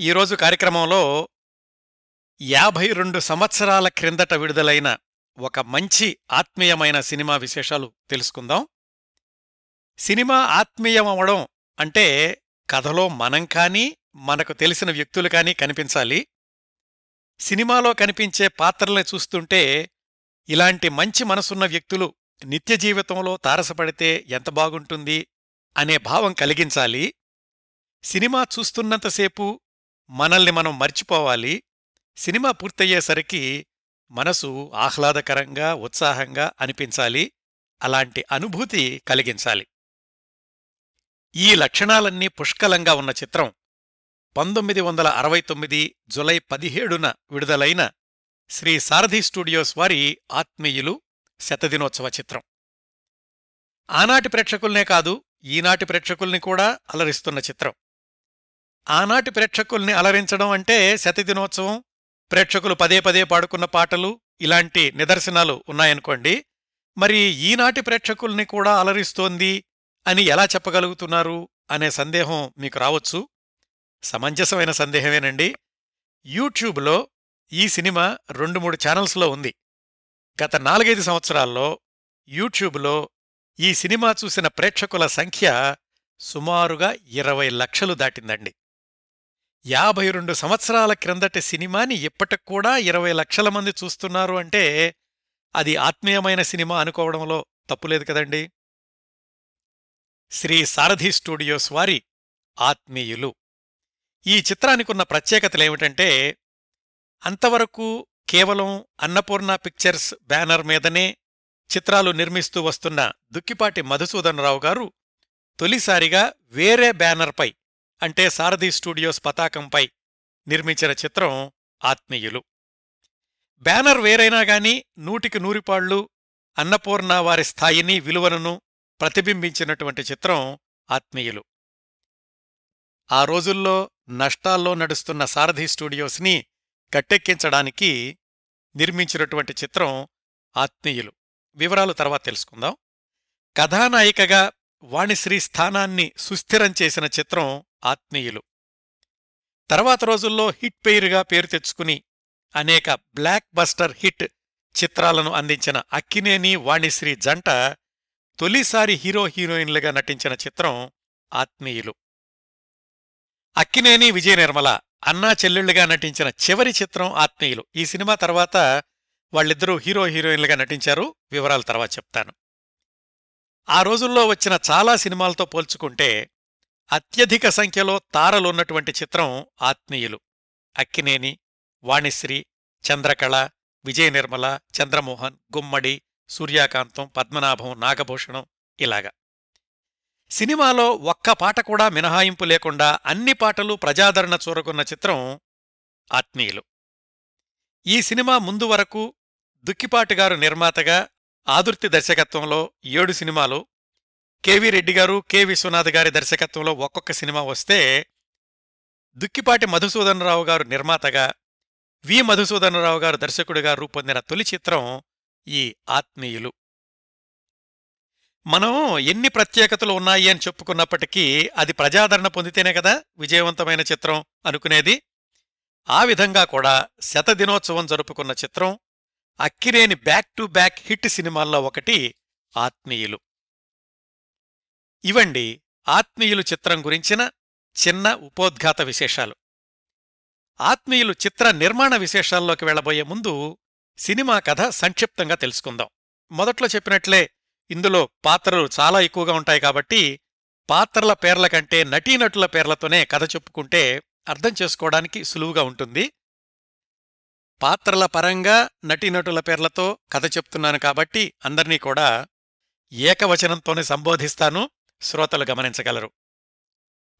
ఈరోజు కార్యక్రమంలో యాభై రెండు సంవత్సరాల క్రిందట విడుదలైన ఒక మంచి ఆత్మీయమైన సినిమా విశేషాలు తెలుసుకుందాం. సినిమా ఆత్మీయమవడం అంటే కథలో మనం కానీ మనకు తెలిసిన వ్యక్తులు కానీ కనిపించాలి. సినిమాలో కనిపించే పాత్రల్ని చూస్తుంటే ఇలాంటి మంచి మనసున్న వ్యక్తులు నిత్య జీవితంలో తారసపడితే ఎంత బాగుంటుంది అనే భావం కలిగించాలి. సినిమా చూస్తున్నంతసేపు మనల్ని మనం మర్చిపోవాలి. సినిమా పూర్తయ్యేసరికి మనసు ఆహ్లాదకరంగా ఉత్సాహంగా అనిపించాలి. అలాంటి అనుభూతి కలిగించాలి. ఈ లక్షణాలన్నీ పుష్కలంగా ఉన్న చిత్రం పంతొమ్మిది వందల అరవై తొమ్మిది జులై పదిహేడున విడుదలైన శ్రీ సారథి స్టూడియోస్ వారి ఆత్మీయులు శతదినోత్సవ చిత్రం. ఆనాటి ప్రేక్షకుల్నే కాదు ఈనాటి ప్రేక్షకుల్ని కూడా అలరిస్తున్న చిత్రం. ఆనాటి ప్రేక్షకుల్ని అలరించడం అంటే శతదినోత్సవం ప్రేక్షకులు పదే పదే పాడుకున్న పాటలు ఇలాంటి నిదర్శనాలు ఉన్నాయనుకోండి. మరి ఈనాటి ప్రేక్షకుల్ని కూడా అలరిస్తోంది అని ఎలా చెప్పగలుగుతున్నారు అనే సందేహం మీకు రావచ్చు. సమంజసమైన సందేహమేనండి. యూట్యూబ్లో ఈ సినిమా రెండు మూడు ఛానల్స్లో ఉంది. గత నాలుగైదు సంవత్సరాల్లో యూట్యూబ్లో ఈ సినిమా చూసిన ప్రేక్షకుల సంఖ్య సుమారుగా ఇరవై లక్షలు దాటిందండి. యాభై రెండు సంవత్సరాల క్రిందటి సినిమాని ఇప్పటికూడా ఇరవై లక్షల మంది చూస్తున్నారు అంటే అది ఆత్మీయమైన సినిమా అనుకోవడంలో తప్పులేదు కదండి. శ్రీ సారథి స్టూడియోస్ వారి ఆత్మీయులు. ఈ చిత్రానికున్న ప్రత్యేకతలేమిటంటే అంతవరకు కేవలం అన్నపూర్ణ పిక్చర్స్ బ్యానర్ మీదనే చిత్రాలు నిర్మిస్తూ వస్తున్న దుక్కిపాటి మధుసూదనరావు గారు తొలిసారిగా వేరే బ్యానర్పై అంటే సారథి స్టూడియోస్ పతాకంపై నిర్మించిన చిత్రం ఆత్మీయులు. బ్యానర్ వేరైనా గాని నూటికి నూరిపాళ్ళు అన్నపూర్ణ వారి స్థాయిని విలువలను ప్రతిబింబించినటువంటి చిత్రం ఆత్మీయులు. ఆ రోజుల్లో నష్టాల్లో నడుస్తున్న సారథి స్టూడియోస్ని కట్టెక్కించడానికి నిర్మించినటువంటి చిత్రం ఆత్మీయులు. వివరాలు తర్వాత తెలుసుకుందాం. కథానాయికగా వాణిశ్రీ స్థానాన్ని సుస్థిరం చేసిన చిత్రం ఆత్మీయులు. తర్వాత రోజుల్లో హిట్ పెయిర్గా పేరు తెచ్చుకుని అనేక బ్లాక్ బస్టర్ హిట్ చిత్రాలను అందించిన అక్కినేని వాణిశ్రీ జంట తొలిసారి హీరో హీరోయిన్లుగా నటించిన చిత్రం ఆత్మీయులు. అక్కినేని విజయ నిర్మల అన్నా చెల్లెళ్ళుగా నటించిన చివరి చిత్రం ఆత్మీయులు. ఈ సినిమా తర్వాత వాళ్ళిద్దరూ హీరో హీరోయిన్లుగా నటించారు. వివరాలు తర్వాత చెప్తాను. ఆ రోజుల్లో వచ్చిన చాలా సినిమాలతో పోల్చుకుంటే అత్యధిక సంఖ్యలో తారలున్నటువంటి చిత్రం ఆత్మీయులు. అక్కినేని వాణిశ్రీ చంద్రకళ విజయ నిర్మల చంద్రమోహన్ గుమ్మడి సూర్యాకాంతం పద్మనాభం నాగభూషణం ఇలాగా. సినిమాలో ఒక్క పాట కూడా మినహాయింపు లేకుండా అన్ని పాటలు ప్రజాదరణ చూరకున్న చిత్రం ఆత్మీయులు. ఈ సినిమా ముందు వరకు దుక్కిపాటిగారు నిర్మాతగా ఆదుర్తి దర్శకత్వంలో ఏడు సినిమాలు. కెవి రెడ్డి గారు కె విశ్వనాథ్ గారి దర్శకత్వంలో ఒక్కొక్క సినిమా వస్తే దుక్కిపాటి మధుసూదనరావు గారు నిర్మాతగా వి మధుసూదనరావు గారు దర్శకుడిగా రూపొందిన తొలి చిత్రం ఈ ఆత్మీయులు. మనం ఎన్ని ప్రత్యేకతలు ఉన్నాయి అని చెప్పుకున్నప్పటికీ అది ప్రజాదరణ పొందితేనే కదా విజయవంతమైన చిత్రం అనుకునేది. ఆ విధంగా కూడా శతదినోత్సవం జరుపుకున్న చిత్రం Akkineni back to back hit సినిమాల్లో ఒకటి ఆత్మీయులు. ఇవండి ఆత్మీయులు చిత్రం గురించిన చిన్న ఉపోద్ఘాత విశేషాలు. ఆత్మీయులు చిత్ర నిర్మాణ విశేషాల్లోకి వెళ్ళబోయే ముందు సినిమా కథ సంక్షిప్తంగా తెలుసుకుందాం. మొదట్లో చెప్పినట్లే ఇందులో పాత్రలు చాలా ఎక్కువగా ఉంటాయి కాబట్టి పాత్రల పేర్ల కంటే నటీనటుల పేర్లతోనే కథ చెప్పుకుంటే అర్థం చేసుకోవడానికి సులువుగా ఉంటుంది. పాత్రల పరంగా నటీనటుల పేర్లతో కథ చెప్తున్నాను కాబట్టి అందర్నీ కూడా ఏకవచనంతోనే సంబోధిస్తాను. శ్రోతలు గమనించగలరు.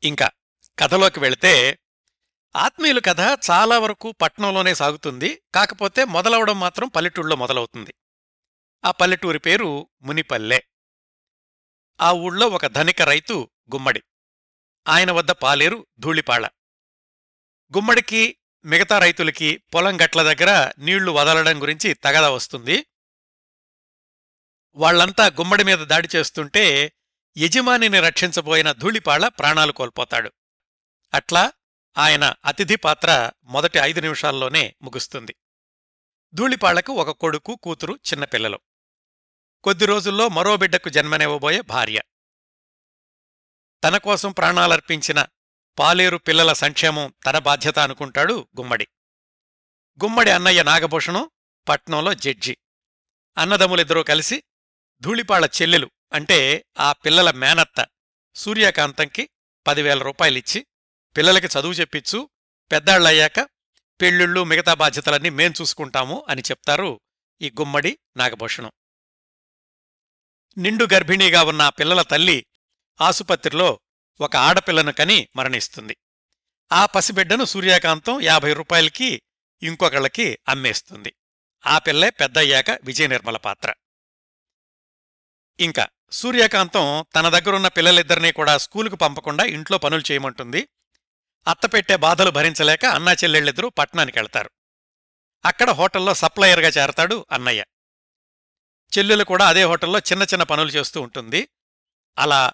ఇంకా కథలోకి వెళితే ఆత్మీయుల కథ చాలా వరకు పట్నంలోనే సాగుతుంది. కాకపోతే మొదలవడం మాత్రం పల్లెటూళ్ళలో మొదలవుతుంది. ఆ పల్లెటూరి పేరు మునిపల్లె. ఆ ఊళ్ళో ఒక ధనిక రైతు గుమ్మడి. ఆయన వద్ద పాలేరు ధూళిపాళ. గుమ్మడికి మిగతా రైతులకి పొలం గట్ల దగ్గర నీళ్ళు వదలడం గురించి తగద వస్తుంది. వాళ్ళంతా గుమ్మడి మీద దాడి చేస్తుంటే యజమానిని రక్షించబోయిన ధూళిపాళ ప్రాణాలు కోల్పోతాడు. అట్లా ఆయన అతిథి పాత్ర మొదటి ఐదు నిమిషాల్లోనే ముగుస్తుంది. ధూళిపాళ్ళకు ఒక కొడుకు కూతురు చిన్నపిల్లలు కొద్ది రోజుల్లో మరో బిడ్డకు జన్మనివ్వబోయే భార్య. తన కోసం ప్రాణాలర్పించిన పాలేరు పిల్లల సంక్షేమం తన బాధ్యత అనుకుంటాడు గుమ్మడి. గుమ్మడి అన్నయ్య నాగభూషణం పట్నంలో జడ్జి. అన్నదమ్ములిద్దరూ కలిసి ధూళిపాళ చెల్లెలు అంటే ఆ పిల్లల మేనత్త సూర్యకాంతంకి పదివేల రూపాయలిచ్చి పిల్లలకి చదువు చెప్పిచ్చు పెద్దాళ్ళయ్యాక పెళ్ళిళ్ళు మిగతా బాధ్యతలన్నీ మేం చూసుకుంటాము అని చెప్తారు ఈ గుమ్మడి నాగభూషణం. నిండు గర్భిణీగా ఉన్న పిల్లల తల్లి ఆసుపత్రిలో ఒక ఆడపిల్లను కని మరణిస్తుంది. ఆ పసిబిడ్డను సూర్యకాంతం యాభై రూపాయలకి ఇంకొకళ్ళకి అమ్మేస్తుంది. ఆ పిల్లే పెద్దయ్యాక విజయ నిర్మల పాత్ర. ఇంకా సూర్యకాంతం తన దగ్గరున్న పిల్లలిద్దరినీ కూడా స్కూలుకు పంపకుండా ఇంట్లో పనులు చేయమంటుంది. అత్తపెట్టే బాధలు భరించలేక అన్నా చెల్లెళ్ళిద్దరూ పట్నానికి వెళ్తారు. అక్కడ హోటల్లో సప్లయర్గా చేరతాడు అన్నయ్య. చెల్లెలు కూడా అదే హోటల్లో చిన్న చిన్న పనులు చేస్తూ ఉంటుంది. అలా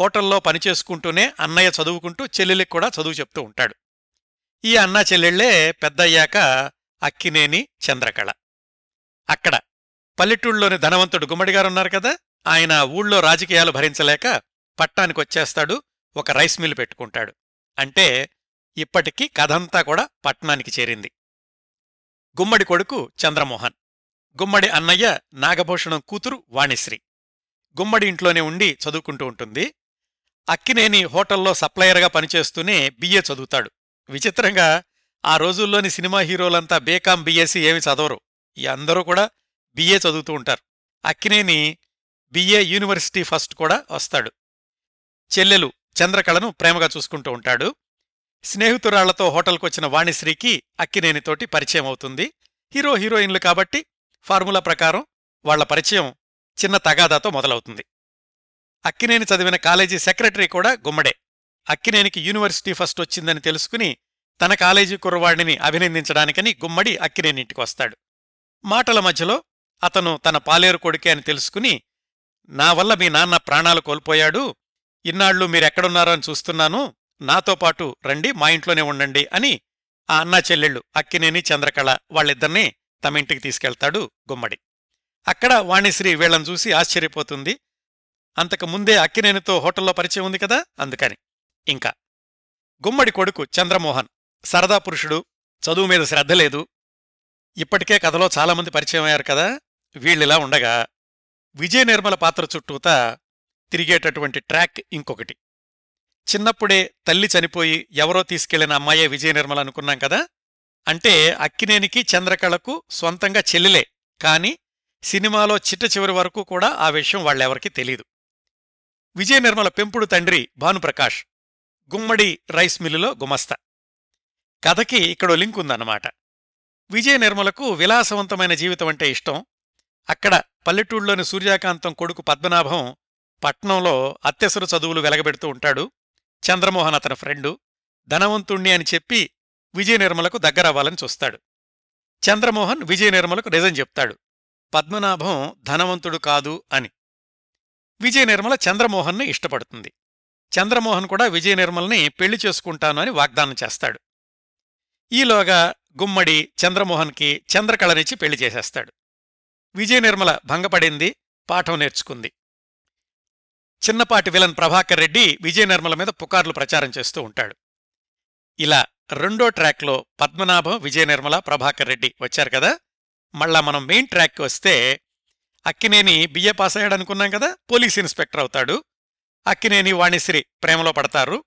హోటల్లో పనిచేసుకుంటూనే అన్నయ్య చదువుకుంటూ చెల్లెలికి కూడా చదువు చెప్తూ ఉంటాడు. ఈ అన్న చెల్లెళ్ళే పెద్దయ్యాక అక్కినేని చంద్రకళ. అక్కడ పల్లెటూళ్ళలోని ధనవంతుడు గుమ్మడిగారున్నారు కదా ఆయన ఊళ్ళో రాజకీయాలు భరించలేక పట్టానికి వచ్చేస్తాడు ఒక రైస్ మిల్ పెట్టుకుంటాడు. అంటే ఇప్పటికీ కథంతా కూడా పట్నానికి చేరింది. గుమ్మడి కొడుకు చంద్రమోహన్ గుమ్మడి అన్నయ్య నాగభూషణం కూతురు వాణిశ్రీ. గుమ్మడి ఇంట్లోనే ఉండి చదువుకుంటూ ఉంటుంది అక్కినేని హోటల్లో సప్లయర్గా పనిచేస్తూనే బిఏ చదువుతాడు. విచిత్రంగా ఆ రోజుల్లోని సినిమా హీరోలంతా బీకాం బీఎస్సీ ఏమి చదవరు. ఈ అందరూ కూడా బిఏ చదువుతూ ఉంటారు. అక్కినేని బిఏ యూనివర్సిటీ ఫస్ట్ కూడా వస్తాడు. చెల్లెలు చంద్రకళను ప్రేమగా చూసుకుంటూ ఉంటాడు. స్నేహితురాళ్ళతో హోటల్కొచ్చిన వాణిశ్రీకి అక్కినేనితోటి పరిచయం అవుతుంది. హీరో హీరోయిన్లు కాబట్టి ఫార్ములా ప్రకారం వాళ్ళ పరిచయం చిన్న తగాదాతో మొదలవుతుంది. అక్కినేని చదివిన కాలేజీ సెక్రటరీ కూడా గుమ్మడే. అక్కినేనికి యూనివర్సిటీ ఫస్ట్ వచ్చిందని తెలుసుకుని తన కాలేజీ కుర్రవాడిని అభినందించడానికని గుమ్మడి అక్కినేనింటికి వస్తాడు. మాటల మధ్యలో అతను తన పాలేరు కొడుకే అని తెలుసుకుని నా వల్ల మీ నాన్న ప్రాణాలు కోల్పోయాడు. ఇన్నాళ్ళు మీరెక్కడున్నారో అని చూస్తున్నాను. నాతో పాటు రండి మా ఇంట్లోనే ఉండండి అని ఆ అన్నా చెల్లెళ్ళు అక్కినేని చంద్రకళ వాళ్ళిద్దరినీ తమ ఇంటికి తీసుకెళ్తాడు గుమ్మడి. అక్కడ వాణిశ్రీ వీళ్ళని చూసి ఆశ్చర్యపోతుంది. అంతకు ముందే అక్కినేనితో హోటల్లో పరిచయం ఉంది కదా? అందుకని. ఇంకా. గుమ్మడి కొడుకు చంద్రమోహన్. సరదా పురుషుడు. చదువు మీద శ్రద్ధ లేదు. ఇప్పటికే కథలో చాలామంది పరిచయం అయ్యారు కదా? వీళ్ళిలా ఉండగా విజయ నిర్మల పాత్ర చుట్టూతా తిరిగేటటువంటి ట్రాక్ ఇంకొకటి. చిన్నప్పుడే తల్లి చనిపోయి ఎవరో తీసుకెళ్ళిన అమ్మాయే విజయ నిర్మల అనుకున్నాం కదా? అంటే అక్కినేనికి చంద్రకళకు సొంతంగా చెల్లెలే. కాని సినిమాలో చిట్ట చివరి వరకు కూడా ఆ విషయం వాళ్ళెవరికీ తెలీదు. విజయ నిర్మల పెంపుడు తండ్రి భానుప్రకాష్ గుమ్మడి రైస్ మిల్లులో గుమస్తా. కథకి ఇక్కడో లింక్ ఉందన్నమాట. విజయ నిర్మలకు విలాసవంతమైన జీవితం అంటే ఇష్టం. అక్కడ పల్లెటూళ్ళలోని సూర్యకాంతం కొడుకు పద్మనాభం పట్నంలో అత్యసరు చదువులు వెలగబెడుతూ ఉంటాడు. చంద్రమోహన్ అతని ఫ్రెండు. ధనవంతుణ్ణి అని చెప్పి విజయ నిర్మలకు దగ్గరవ్వాలని చూస్తాడు. చంద్రమోహన్ విజయ నిర్మలకు నిజం చెప్తాడు. పద్మనాభం ధనవంతుడు కాదు అని. విజయ నిర్మల చంద్రమోహన్ని ఇష్టపడుతుంది. చంద్రమోహన్ కూడా విజయ నిర్మల్ని పెళ్ళి చేసుకుంటాను అని వాగ్దానం చేస్తాడు. ఈలోగా గుమ్మడి చంద్రమోహన్కి చంద్రకళనిచ్చి పెళ్ళి చేసేస్తాడు. విజయ నిర్మల భంగపడింది పాఠం నేర్చుకుంది. చిన్నపాటి విలన్ ప్రభాకర్ రెడ్డి విజయ నిర్మల మీద పుకార్లు ప్రచారం చేస్తూ ఉంటాడు. ఇలా రెండో ట్రాక్లో పద్మనాభం విజయ నిర్మల ప్రభాకర్ రెడ్డి వచ్చారు కదా? మళ్ళా మనం మెయిన్ ట్రాక్కి వస్తే అక్కినేని బిఏ పాస్ అయ్యాడనుకున్నాం కదా పోలీస్ ఇన్స్పెక్టర్ అవుతాడు. అక్కినేని వాణిశ్రీ ప్రేమలో పడతారు.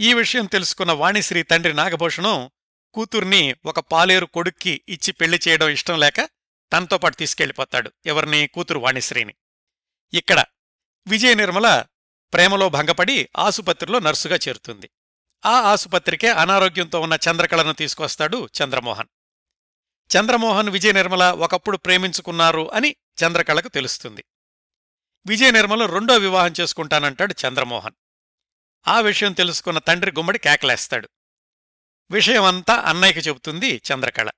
ఈ విషయం తెలుసుకున్న వాణిశ్రీ తండ్రి నాగభూషణం కూతుర్ని ఒక పాలేరు కొడుక్కి ఇచ్చి పెళ్ళి చేయడం ఇష్టం లేక తనతో పాటు తీసుకెళ్ళిపోతాడు ఎవరిని? కూతురు వాణిశ్రీని. ఇక్కడ విజయ నిర్మల ప్రేమలో భంగపడి ఆసుపత్రిలో నర్సుగా చేరుతుంది. ఆ ఆసుపత్రికే అనారోగ్యంతో ఉన్న చంద్రకళను తీసుకొస్తాడు చంద్రమోహన్. చంద్రమోహన్ విజయ నిర్మల ఒకప్పుడు ప్రేమించుకున్నారు అని చంద్రకళకు తెలుస్తుంది. విజయ నిర్మల రెండో వివాహం చేసుకుంటానంటాడు చంద్రమోహన్. ఆ విషయం తెలుసుకున్న తండ్రి గుమ్మడి కేకలేస్తాడు. విషయమంతా అన్నయ్యకి చెబుతుంది చంద్రకళ.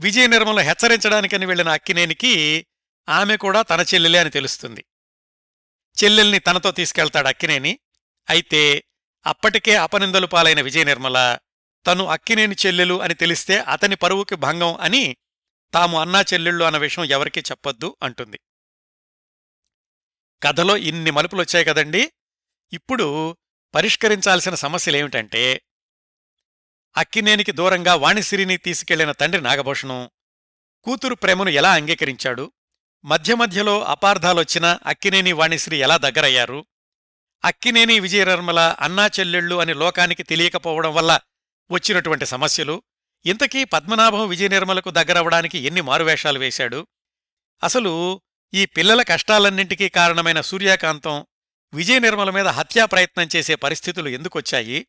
విజయ నిర్మల హెచ్చరించడానికని వెళ్ళిన అక్కినేనికి ఆమె కూడా తన చెల్లెలే అని తెలుస్తుంది. చెల్లెల్ని తనతో తీసుకెళ్తాడు అక్కినేని. అయితే అప్పటికే అపనిందలు పాలైన విజయ నిర్మల తను అక్కినేని చెల్లెలు అని తెలిస్తే అతని పరువుకి భంగం అని తాము అన్నా చెల్లెళ్ళు అన్న విషయం ఎవరికీ చెప్పొద్దు అంటుంది. కథలో ఇన్ని మలుపులొచ్చాయి కదండి. ఇప్పుడు పరిష్కరించాల్సిన సమస్యలేమిటంటే అక్కినేనికి దూరంగా వాణిశ్రీని తీసుకెళ్ళిన తండ్రి నాగభూషణం కూతురు ప్రేమను ఎలా అంగీకరించాడు? మధ్య మధ్యలో అపార్థాలొచ్చినా అక్కినేని వాణిశ్రీ ఎలా దగ్గరయ్యారు? అక్కినేని విజయనిర్మల అన్నా చెల్లెళ్ళు అని లోకానికి తెలియకపోవడం వల్ల వచ్చినటువంటి సమస్యలు. ఇంతకీ పద్మనాభం విజయనిర్మలకు దగ్గరవడానికి ఎన్ని మారువేషాలు వేశాడు? అసలు ఈ పిల్లల కష్టాలన్నింటికీ కారణమైన సూర్యకాంతం విజయనిర్మల మీద హత్యా ప్రయత్నం చేసే పరిస్థితులు ఎందుకొచ్చాయి?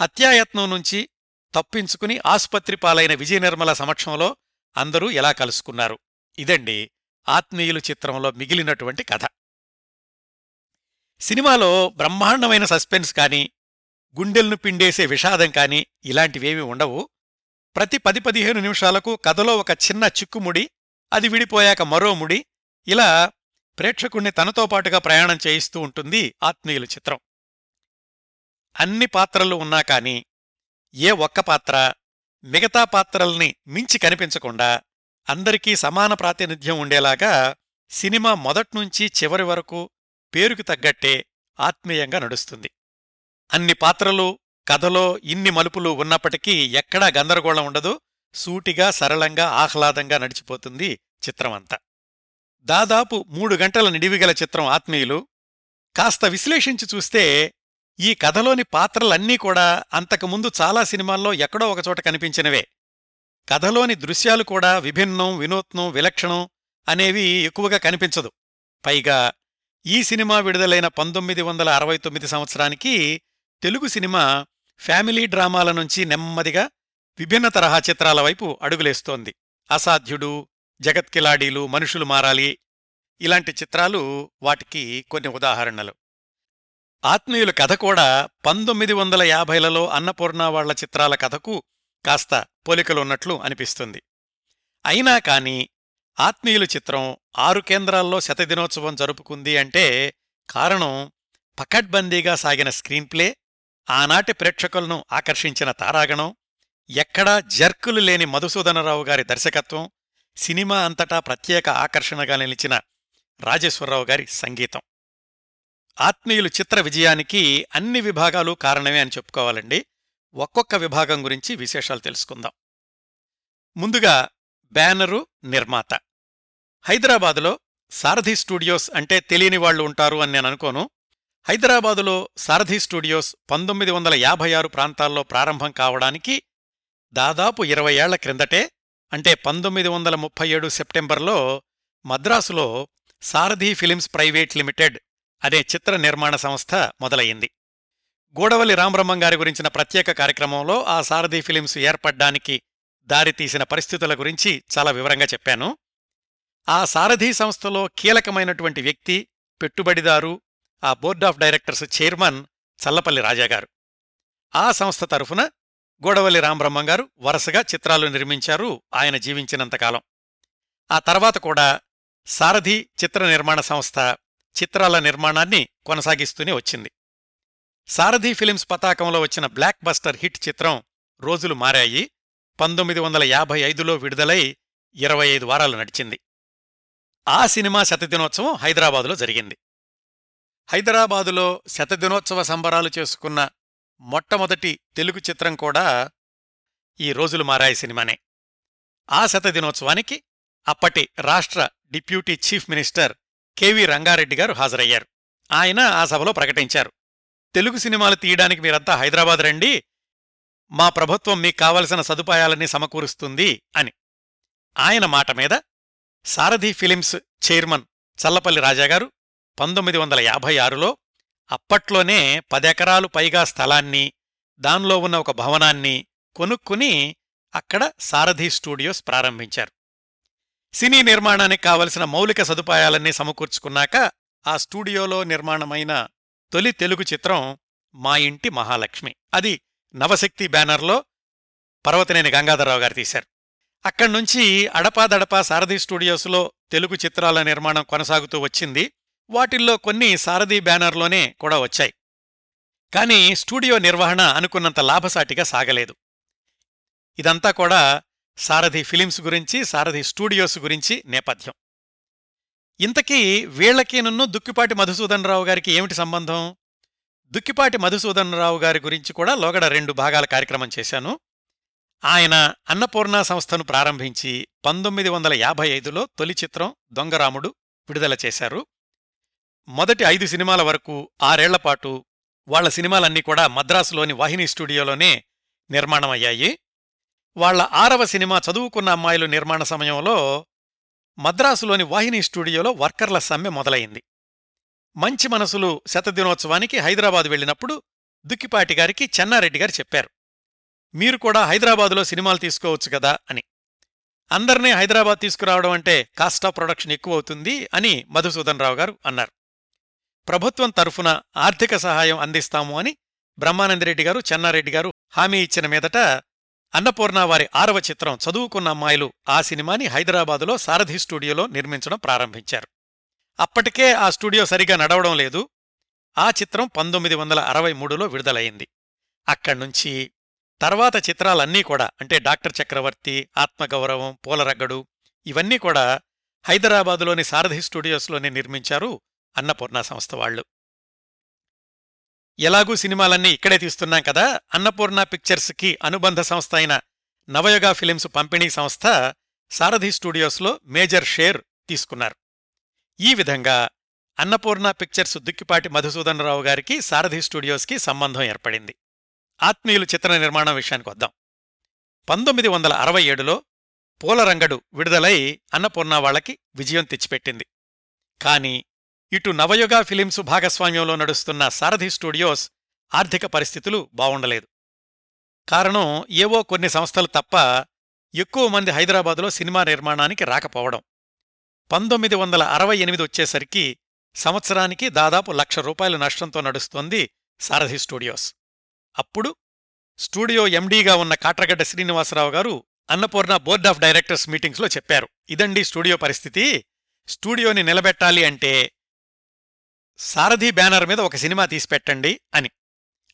హత్యాయత్నం నుంచి తప్పించుకుని ఆసుపత్రి పాలైన విజయనిర్మల సమక్షంలో అందరూ ఎలా కలుసుకున్నారు? ఇదండి ఆత్మీయులు చిత్రంలో మిగిలినటువంటి కథ. సినిమాలో బ్రహ్మాండమైన సస్పెన్స్ కాని గుండెల్ను పిండేసే విషాదం కాని ఇలాంటివేమీ ఉండవు. ప్రతి పది పదిహేను నిమిషాలకు కథలో ఒక చిన్న చిక్కుముడి అది విడిపోయాక మరో ముడి ఇలా ప్రేక్షకుణ్ణి తనతో పాటుగా ప్రయాణం చేయిస్తూ ఉంటుంది ఆత్మీయులు చిత్రం. అన్ని పాత్రలు ఉన్నా కాని ఏ ఒక్క పాత్ర మిగతా పాత్రల్ని మించి కనిపించకుండా అందరికీ సమాన ప్రాతినిధ్యం ఉండేలాగా సినిమా మొదట్నుంచి చివరి వరకు పేరుకు తగ్గట్టే ఆత్మీయంగా నడుస్తుంది. అన్ని పాత్రలు కథలో ఇన్ని మలుపులు ఉన్నప్పటికీ ఎక్కడా గందరగోళం ఉండదు. సూటిగా సరళంగా ఆహ్లాదంగా నడిచిపోతుంది చిత్రమంతా. దాదాపు మూడు గంటల నిడివిగల చిత్రం ఆత్మీయులు. కాస్త విశ్లేషించి చూస్తే ఈ కథలోని పాత్రలన్నీ కూడా అంతకుముందు చాలా సినిమాల్లో ఎక్కడో ఒకచోట కనిపించినవే. కథలోని దృశ్యాలు కూడా విభిన్నం వినూత్నం విలక్షణం అనేవి ఎక్కువగా కనిపించదు. పైగా ఈ సినిమా విడుదలైన పంతొమ్మిది వందల అరవై తొమ్మిది సంవత్సరానికి తెలుగు సినిమా ఫ్యామిలీ డ్రామాల నుంచి నెమ్మదిగా విభిన్న తరహా చిత్రాల వైపు అడుగులేస్తోంది. అసాధ్యుడు జగత్కిలాడీలు మనుషులు మారాలి ఇలాంటి చిత్రాలు వాటికి కొన్ని ఉదాహరణలు. ఆత్మీయుల కథ కూడా పంతొమ్మిది వందల యాభైలలో అన్నపూర్ణ వాళ్ళ చిత్రాల కథకు కాస్త పోలికలున్నట్లు అనిపిస్తుంది. అయినా కాని ఆత్మీయులు చిత్రం ఆరు కేంద్రాల్లో శతదినోత్సవం జరుపుకుంది అంటే కారణం పకడ్బందీగా సాగిన స్క్రీన్ ప్లే ఆనాటి ప్రేక్షకులను ఆకర్షించిన తారాగణం ఎక్కడా జర్కులు లేని మధుసూదనరావు గారి దర్శకత్వం సినిమా అంతటా ప్రత్యేక ఆకర్షణగా నిలిచిన రాజేశ్వరరావు గారి సంగీతం. ఆత్మీయులు చిత్ర విజయానికి అన్ని విభాగాలు కారణమే అని చెప్పుకోవాలండి. ఒక్కొక్క విభాగం గురించి విశేషాలు తెలుసుకుందాం. ముందుగా బ్యానరు నిర్మాత. హైదరాబాదులో సారథి స్టూడియోస్ అంటే తెలియని వాళ్ళు ఉంటారు అని నేను అనుకోను. హైదరాబాదులో సారథి స్టూడియోస్ పంతొమ్మిది వందల యాభై ఆరు ప్రాంతాల్లో ప్రారంభం కావడానికి దాదాపు ఇరవై ఏళ్ళ క్రిందటే అంటే పంతొమ్మిది వందల ముప్పై ఏడు సెప్టెంబర్లో మద్రాసులో సారథి ఫిలిమ్స్ ప్రైవేట్ లిమిటెడ్ అనే చిత్ర నిర్మాణ సంస్థ మొదలయ్యింది. గూడవల్లి రామబ్రహ్మం గారి గురించిన ప్రత్యేక కార్యక్రమంలో ఆ సారథి ఫిలిమ్స్ ఏర్పడ్డానికి దారితీసిన పరిస్థితుల గురించి చాలా వివరంగా చెప్పాను. ఆ సారథి సంస్థలో కీలకమైనటువంటి వ్యక్తి పెట్టుబడిదారు ఆ board of directors chairman Challapalli రాజాగారు ఆ సంస్థ తరఫున గోడవల్లి రామబ్రహ్మంగారు వరుసగా చిత్రాలు నిర్మించారు ఆయన జీవించినంతకాలం ఆ తర్వాత కూడా సారథి చిత్ర నిర్మాణ సంస్థ చిత్రాల నిర్మాణాన్ని కొనసాగిస్తూనే వచ్చింది. సారథి ఫిలిమ్స్ పతాకంలో వచ్చిన బ్లాక్ బస్టర్ హిట్ చిత్రం రోజులు మారాయి పంతొమ్మిది వందల యాభై ఐదులో విడుదలై ఇరవై ఐదు వారాలు నడిచింది. ఆ సినిమా శతదినోత్సవం హైదరాబాదులో జరిగింది. హైదరాబాదులో శతదినోత్సవ సంబరాలు చేసుకున్న మొట్టమొదటి తెలుగు చిత్రం కూడా ఈ రోజులు మారాయి సినిమానే. ఆ శతదినోత్సవానికి అప్పటి రాష్ట్ర deputy chief minister K V Ranga Reddy garu హాజరయ్యారు. ఆయన ఆ సభలో ప్రకటించారు. తెలుగు సినిమాలు తీయడానికి మీరంతా హైదరాబాద్ రండి మా ప్రభుత్వం మీకు కావలసిన సదుపాయాలన్నీ సమకూరుస్తుంది అని. ఆయన మాట మీద సారథి ఫిలిమ్స్ చైర్మన్ చల్లపల్లి రాజాగారు పంతొమ్మిది వందల యాభై ఆరులో అప్పట్లోనే పదెకరాలు పైగా స్థలాన్ని దానిలో ఉన్న ఒక భవనాన్ని కొనుక్కుని అక్కడ సారథి స్టూడియోస్ ప్రారంభించారు. సినీ నిర్మాణానికి కావలసిన మౌలిక సదుపాయాలన్నీ సమకూర్చుకున్నాక ఆ స్టూడియోలో నిర్మాణమైన తొలి తెలుగు చిత్రం మా ఇంటి మహాలక్ష్మి. అది నవశక్తి బ్యానర్లో పర్వతనేని గంగాధరరావు గారు తీశారు. అక్కడ్నుంచి అడపాదడపా సారథి స్టూడియోస్లో తెలుగు చిత్రాల నిర్మాణం కొనసాగుతూ వచ్చింది. వాటిల్లో కొన్ని సారథి బ్యానర్లోనే కూడా వచ్చాయి. కానీ స్టూడియో నిర్వహణ అనుకున్నంత లాభసాటిగా సాగలేదు. ఇదంతా కూడా సారథి ఫిలిమ్స్ గురించి సారథి స్టూడియోస్ గురించి నేపథ్యం. ఇంతకీ వీళ్ళకి నన్ను దుక్కిపాటి మధుసూదన్ రావు గారికి ఏమిటి సంబంధం? దుక్కిపాటి మధుసూదన్ రావు గారి గురించి కూడా లోగడ రెండు భాగాల కార్యక్రమం చేశాను. ఆయన అన్నపూర్ణ సంస్థను ప్రారంభించి పంతొమ్మిది వందల యాభై ఐదులో తొలి చిత్రం దొంగరాముడు విడుదల చేశారు. మొదటి ఐదు సినిమాల వరకు ఆరేళ్ళపాటు వాళ్ళ సినిమాలన్నీ కూడా మద్రాసులోని వాహిని స్టూడియోలోనే నిర్మాణమయ్యాయి. వాళ్ళ ఆరవ సినిమా చదువుకున్న అమ్మాయిలు నిర్మాణ సమయంలో మద్రాసులోని వాహిని స్టూడియోలో వర్కర్ల సమ్మె మొదలైంది. మంచి మనసులు శతదినోత్సవానికి హైదరాబాద్ వెళ్ళినప్పుడు దుక్కిపాటి గారికి చెన్నారెడ్డి గారు చెప్పారు. మీరు కూడా హైదరాబాదులో సినిమాలు తీసుకోవచ్చు కదా అని. అందర్నీ హైదరాబాద్ తీసుకురావడం అంటే కాస్ట్ ఆఫ్ ప్రొడక్షన్ ఎక్కువ అవుతుంది అని మధుసూదన్ రావు గారు అన్నారు. ప్రభుత్వం తరఫున ఆర్థిక సహాయం అందిస్తాము అని బ్రహ్మానందరెడ్డి గారు చెన్నారెడ్డి గారు హామీ ఇచ్చిన మీదట అన్నపూర్ణ వారి ఆరవ చిత్రం చదువుకున్న అమ్మాయిలు ఆ సినిమాని హైదరాబాదులో సారథి స్టూడియోలో నిర్మించడం ప్రారంభించారు. అప్పటికే ఆ స్టూడియో సరిగా నడవడం లేదు. ఆ చిత్రం పంతొమ్మిది వందల అరవై మూడులో విడుదలయింది అక్కడ్నుంచి తర్వాత చిత్రాలన్నీ కూడా అంటే డాక్టర్ చక్రవర్తి ఆత్మగౌరవం పూలరగ్గడు ఇవన్నీ కూడా హైదరాబాదులోని సారథి స్టూడియోస్లోనే నిర్మించారు. అన్నపూర్ణ సంస్థ వాళ్ళు ఎలాగూ సినిమాలన్నీ ఇక్కడే తీస్తున్నాం కదా అన్నపూర్ణ పిక్చర్స్కి అనుబంధ సంస్థ అయిన నవయుగ ఫిలిమ్స్ పంపిణీ సంస్థ సారథి స్టూడియోస్లో మేజర్ షేర్ తీసుకున్నారు. ఈ విధంగా అన్నపూర్ణ పిక్చర్స్ దుక్కిపాటి మధుసూదనరావు గారికి సారథి స్టూడియోస్కి సంబంధం ఏర్పడింది. ఆత్మీయులు చిత్ర నిర్మాణం విషయానికి వద్దాం. పంతొమ్మిది వందల అరవై ఏడులో పూలరంగడు విడుదలై అన్నపూర్ణ వాళ్ళకి విజయం తెచ్చిపెట్టింది. కాని ఇటు నవయుగ ఫిలిమ్స్ భాగస్వామ్యంలో నడుస్తున్న సారథి స్టూడియోస్ ఆర్థిక పరిస్థితులు బావుండలేదు. కారణం ఏవో కొన్ని సంస్థలు తప్ప ఎక్కువ మంది హైదరాబాదులో సినిమా నిర్మాణానికి రాకపోవడం. పంతొమ్మిది వందల అరవై ఎనిమిది వచ్చేసరికి సంవత్సరానికి దాదాపు లక్ష రూపాయల నష్టంతో నడుస్తోంది సారథి స్టూడియోస్. అప్పుడు స్టూడియో ఎండీగా ఉన్న కాట్రగడ్డ శ్రీనివాసరావు గారు అన్నపూర్ణ బోర్డ్ ఆఫ్ డైరెక్టర్స్ మీటింగ్స్లో చెప్పారు. ఇదండి స్టూడియో పరిస్థితి. స్టూడియోని నిలబెట్టాలి అంటే సారథి బ్యానర్ మీద ఒక సినిమా తీసిపెట్టండి అని.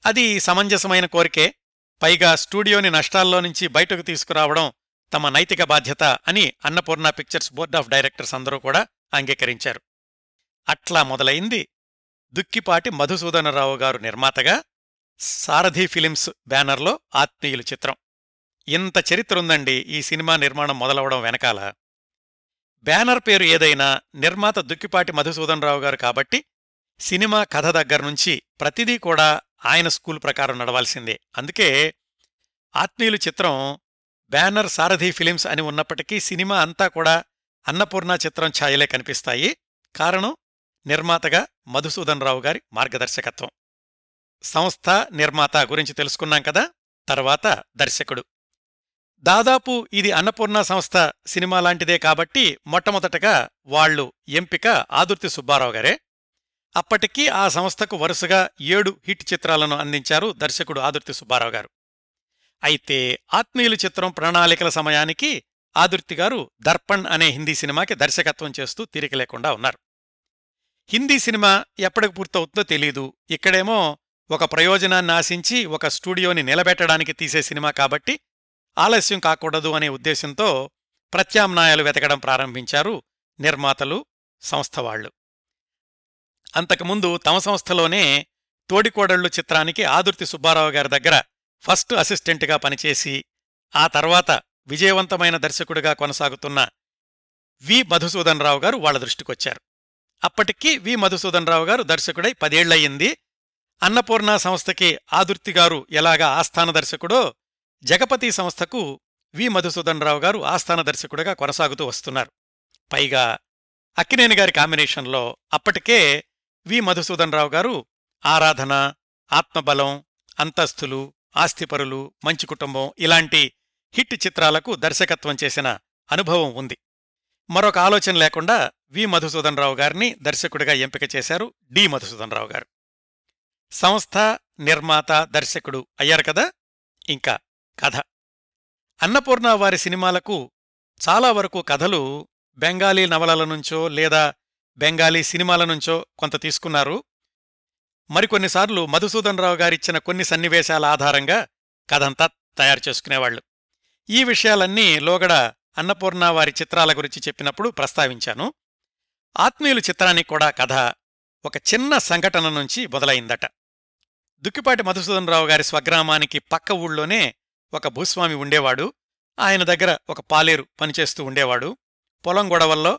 అది సమంజసమైన కోరికే. పైగా స్టూడియోని నష్టాల్లో నుంచి బయటకు తీసుకురావడం తమ నైతిక బాధ్యత అని Annapurna pictures board of directors అందరూ కూడా అంగీకరించారు. అట్లా మొదలైంది దుక్కిపాటి మధుసూదనరావు గారు నిర్మాతగా సారథి ఫిలిమ్స్ బ్యానర్లో ఆత్మీయులు చిత్రం. ఇంత చరిత్ర ఉందండి ఈ సినిమా నిర్మాణం మొదలవడం వెనకాల. బ్యానర్ పేరు ఏదైనా నిర్మాత దుక్కిపాటి మధుసూదనరావు గారు కాబట్టి సినిమా కథ దగ్గర్నుంచి ప్రతిదీ కూడా ఆయన స్కూల్ ప్రకారం నడవాల్సిందే. అందుకే ఆత్మీయులు చిత్రం బ్యానర్ సారథి ఫిలిమ్స్ అని ఉన్నప్పటికీ సినిమా అంతా కూడా అన్నపూర్ణ చిత్రం ఛాయలే కనిపిస్తాయి. కారణం నిర్మాతగా మధుసూదన్ రావు గారి మార్గదర్శకత్వం. సంస్థ నిర్మాత గురించి తెలుసుకున్నాం కదా? తర్వాత దర్శకుడు. దాదాపు ఇది అన్నపూర్ణ సంస్థ సినిమా లాంటిదే కాబట్టి మొట్టమొదటగా వాళ్ళు ఎంపిక ఆదుర్తి సుబ్బారావు గారే. అప్పటికీ ఆ సంస్థకు వరుసగా ఏడు హిట్ చిత్రాలను అందించారు దర్శకుడు ఆదుర్తి సుబ్బారావు గారు. అయితే ఆత్మీయులు చిత్రం ప్రణాళికల సమయానికి ఆదుర్తి గారు దర్పణ్ అనే హిందీ సినిమాకి దర్శకత్వం చేస్తూ తీరిక లేకుండా ఉన్నారు. హిందీ సినిమా ఎప్పటికి పూర్తవుతుందో తెలీదు. ఇక్కడేమో ఒక ప్రయోజనాన్ని ఆశించి ఒక స్టూడియోని నిలబెట్టడానికి తీసే సినిమా కాబట్టి ఆలస్యం కాకూడదు అనే ఉద్దేశంతో ప్రత్యామ్నాయాలు వెతకడం ప్రారంభించారు నిర్మాతలు సంస్థవాళ్ళు అంతకుముందు తమ సంస్థలోనే తోడికోడళ్ళు చిత్రానికి ఆదుర్తి సుబ్బారావు గారి దగ్గర ఫస్ట్ అసిస్టెంట్గా పనిచేసి ఆ తర్వాత విజయవంతమైన దర్శకుడిగా కొనసాగుతున్న వి. మధుసూదన్ రావు గారు వాళ్ళ దృష్టికొచ్చారు. అప్పటికి వి. మధుసూదన్ రావు గారు దర్శకుడై పదేళ్ళయ్యింది అన్నపూర్ణ సంస్థకి ఆదుర్తి గారు ఎలాగా ఆస్థాన దర్శకుడో జగపతి సంస్థకు వి. మధుసూదన్ రావు గారు ఆస్థాన దర్శకుడిగా కొనసాగుతూ వస్తున్నారు. పైగా అక్కినేని గారి కాంబినేషన్లో అప్పటికే వి. మధుసూదన్ రావు గారు ఆరాధన ఆత్మబలం అంతస్తులు ఆస్తిపరులు మంచి కుటుంబం ఇలాంటి హిట్ చిత్రాలకు దర్శకత్వం చేసిన అనుభవం ఉంది. మరొక ఆలోచన లేకుండా వి. మధుసూదన్ రావు గారిని దర్శకుడిగా ఎంపిక చేశారు డి. మధుసూదన్ రావు గారు. సంస్థ నిర్మాత దర్శకుడు అయ్యారు కదా? ఇంకా కథ. అన్నపూర్ణ వారి సినిమాలకు చాలా వరకు కథలు బెంగాలీ నవలల నుంచో లేదా బెంగాలీ సినిమాల నుంచో కొంత తీసుకున్నారు. మరికొన్నిసార్లు మధుసూదన్ రావు గారిచ్చిన కొన్ని సన్నివేశాల ఆధారంగా కథంతా తయారు చేసుకునేవాళ్ళు ఈ విషయాలన్నీ లోగడ అన్నపూర్ణ వారి చిత్రాల గురించి చెప్పినప్పుడు ప్రస్తావించాను. ఆత్మీయులు చిత్రానికి కూడా కథ ఒక చిన్న సంఘటన నుంచి మొదలైందట. దుక్కిపాటి మధుసూదన్ రావు గారి స్వగ్రామానికి పక్క ఊళ్ళోనే ఒక భూస్వామి ఉండేవాడు. ఆయన దగ్గర ఒక పాలేరు పనిచేస్తూ ఉండేవాడు. పొలం గొడవల్లో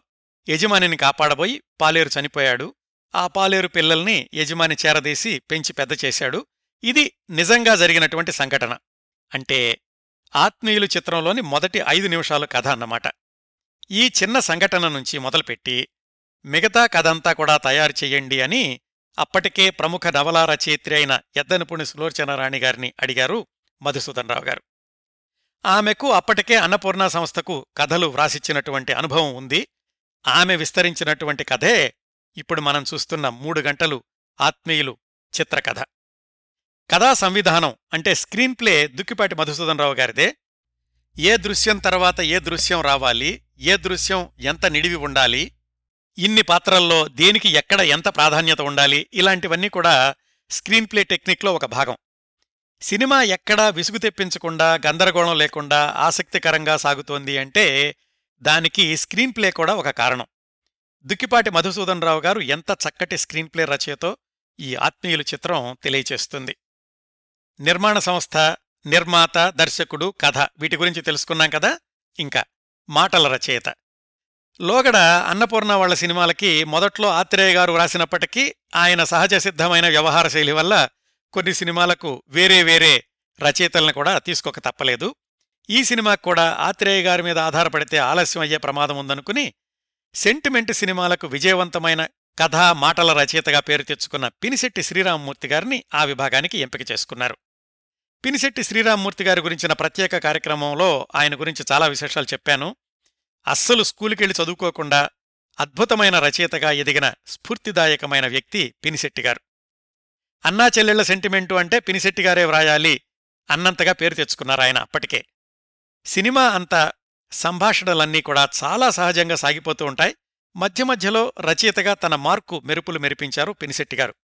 యజమానిని కాపాడబోయి పాలేరు చనిపోయాడు. ఆ పాలేరు పిల్లల్ని యజమాని చేరదీసి పెంచి పెద్ద చేశాడు. ఇది నిజంగా జరిగినటువంటి సంఘటన. అంటే ఆత్మీయులు చిత్రంలోని మొదటి ఐదు నిమిషాలు కథ అన్నమాట. ఈ చిన్న సంఘటన నుంచి మొదలుపెట్టి మిగతా కథంతా కూడా తయారు చెయ్యండి అని అప్పటికే ప్రముఖ నవలా రచయిత్రి అయిన ఎద్దనపుణి సులోచనారాణి గారిని అడిగారు మధుసూదన్ రావు గారు. ఆమెకు అప్పటికే అన్నపూర్ణ సంస్థకు కథలు వ్రాసిచ్చినటువంటి అనుభవం ఉంది. ఆమె విస్తరించినటువంటి కథే ఇప్పుడు మనం చూస్తున్న మూడు గంటలు ఆత్మీయులు చిత్రకథ. కథా సంవిధానం అంటే స్క్రీన్ ప్లే దుక్కిపాటి మధుసూదన్ రావు గారిదే. ఏ దృశ్యం తర్వాత ఏ దృశ్యం రావాలి? ఏ దృశ్యం ఎంత నిడివి ఉండాలి? ఇన్ని పాత్రల్లో దేనికి ఎక్కడ ఎంత ప్రాధాన్యత ఉండాలి? ఇలాంటివన్నీ కూడా స్క్రీన్ ప్లే టెక్నిక్లో ఒక భాగం. సినిమా ఎక్కడా విసుగు తెప్పించకుండా గందరగోళం లేకుండా ఆసక్తికరంగా సాగుతోంది అంటే దానికి స్క్రీన్ ప్లే కూడా ఒక కారణం. దుక్కిపాటి మధుసూదన్ రావు గారు ఎంత చక్కటి స్క్రీన్ ప్లే రచయతో ఈ ఆత్మీయులు చిత్రం తెలియచేస్తుంది. నిర్మాణ సంస్థ నిర్మాత దర్శకుడు కథ వీటి గురించి తెలుసుకున్నాం కదా? ఇంకా మాటల రచయిత. లోగడ అన్నపూర్ణ వాళ్ళ సినిమాలకి మొదట్లో ఆత్రేయ గారు రాసినప్పటికీ ఆయన సహజ సిద్ధమైన వ్యవహార శైలి వల్ల కొన్ని సినిమాలకు వేరే వేరే రచయితలను కూడా తీసుకోక తప్పలేదు. ఈ సినిమాకు కూడా ఆత్రేయ గారి మీద ఆధారపడితే ఆలస్యం అయ్యే ప్రమాదం ఉందనుకుని సెంటిమెంట్ సినిమాలకు విజయవంతమైన కథా మాటల రచయితగా పేరు తెచ్చుకున్న పినిశెట్టి శ్రీరామ్మూర్తి గారిని ఆ విభాగానికి ఎంపిక చేసుకున్నారు. పినిశెట్టి శ్రీరామ్మూర్తి గారి గురించిన ప్రత్యేక కార్యక్రమంలో ఆయన గురించి చాలా విశేషాలు చెప్పాను. అస్సలు స్కూలుకెళ్ళి చదువుకోకుండా అద్భుతమైన రచయితగా ఎదిగిన స్ఫూర్తిదాయకమైన వ్యక్తి పినిశెట్టి గారు. అన్నా చెల్లెళ్ళ సెంటిమెంటు అంటే పినిశెట్టి గారే వ్రాయాలి అన్నంతగా పేరు తెచ్చుకున్నారు ఆయన అప్పటికే. సినిమా అంతా సంభాషణలన్నీ కూడా చాలా సహజంగా సాగిపోతూ ఉంటాయి. మధ్య మధ్యలో రచయితగా తన మార్కు మెరుపులు మెరిపించారు పినిశెట్టిగారు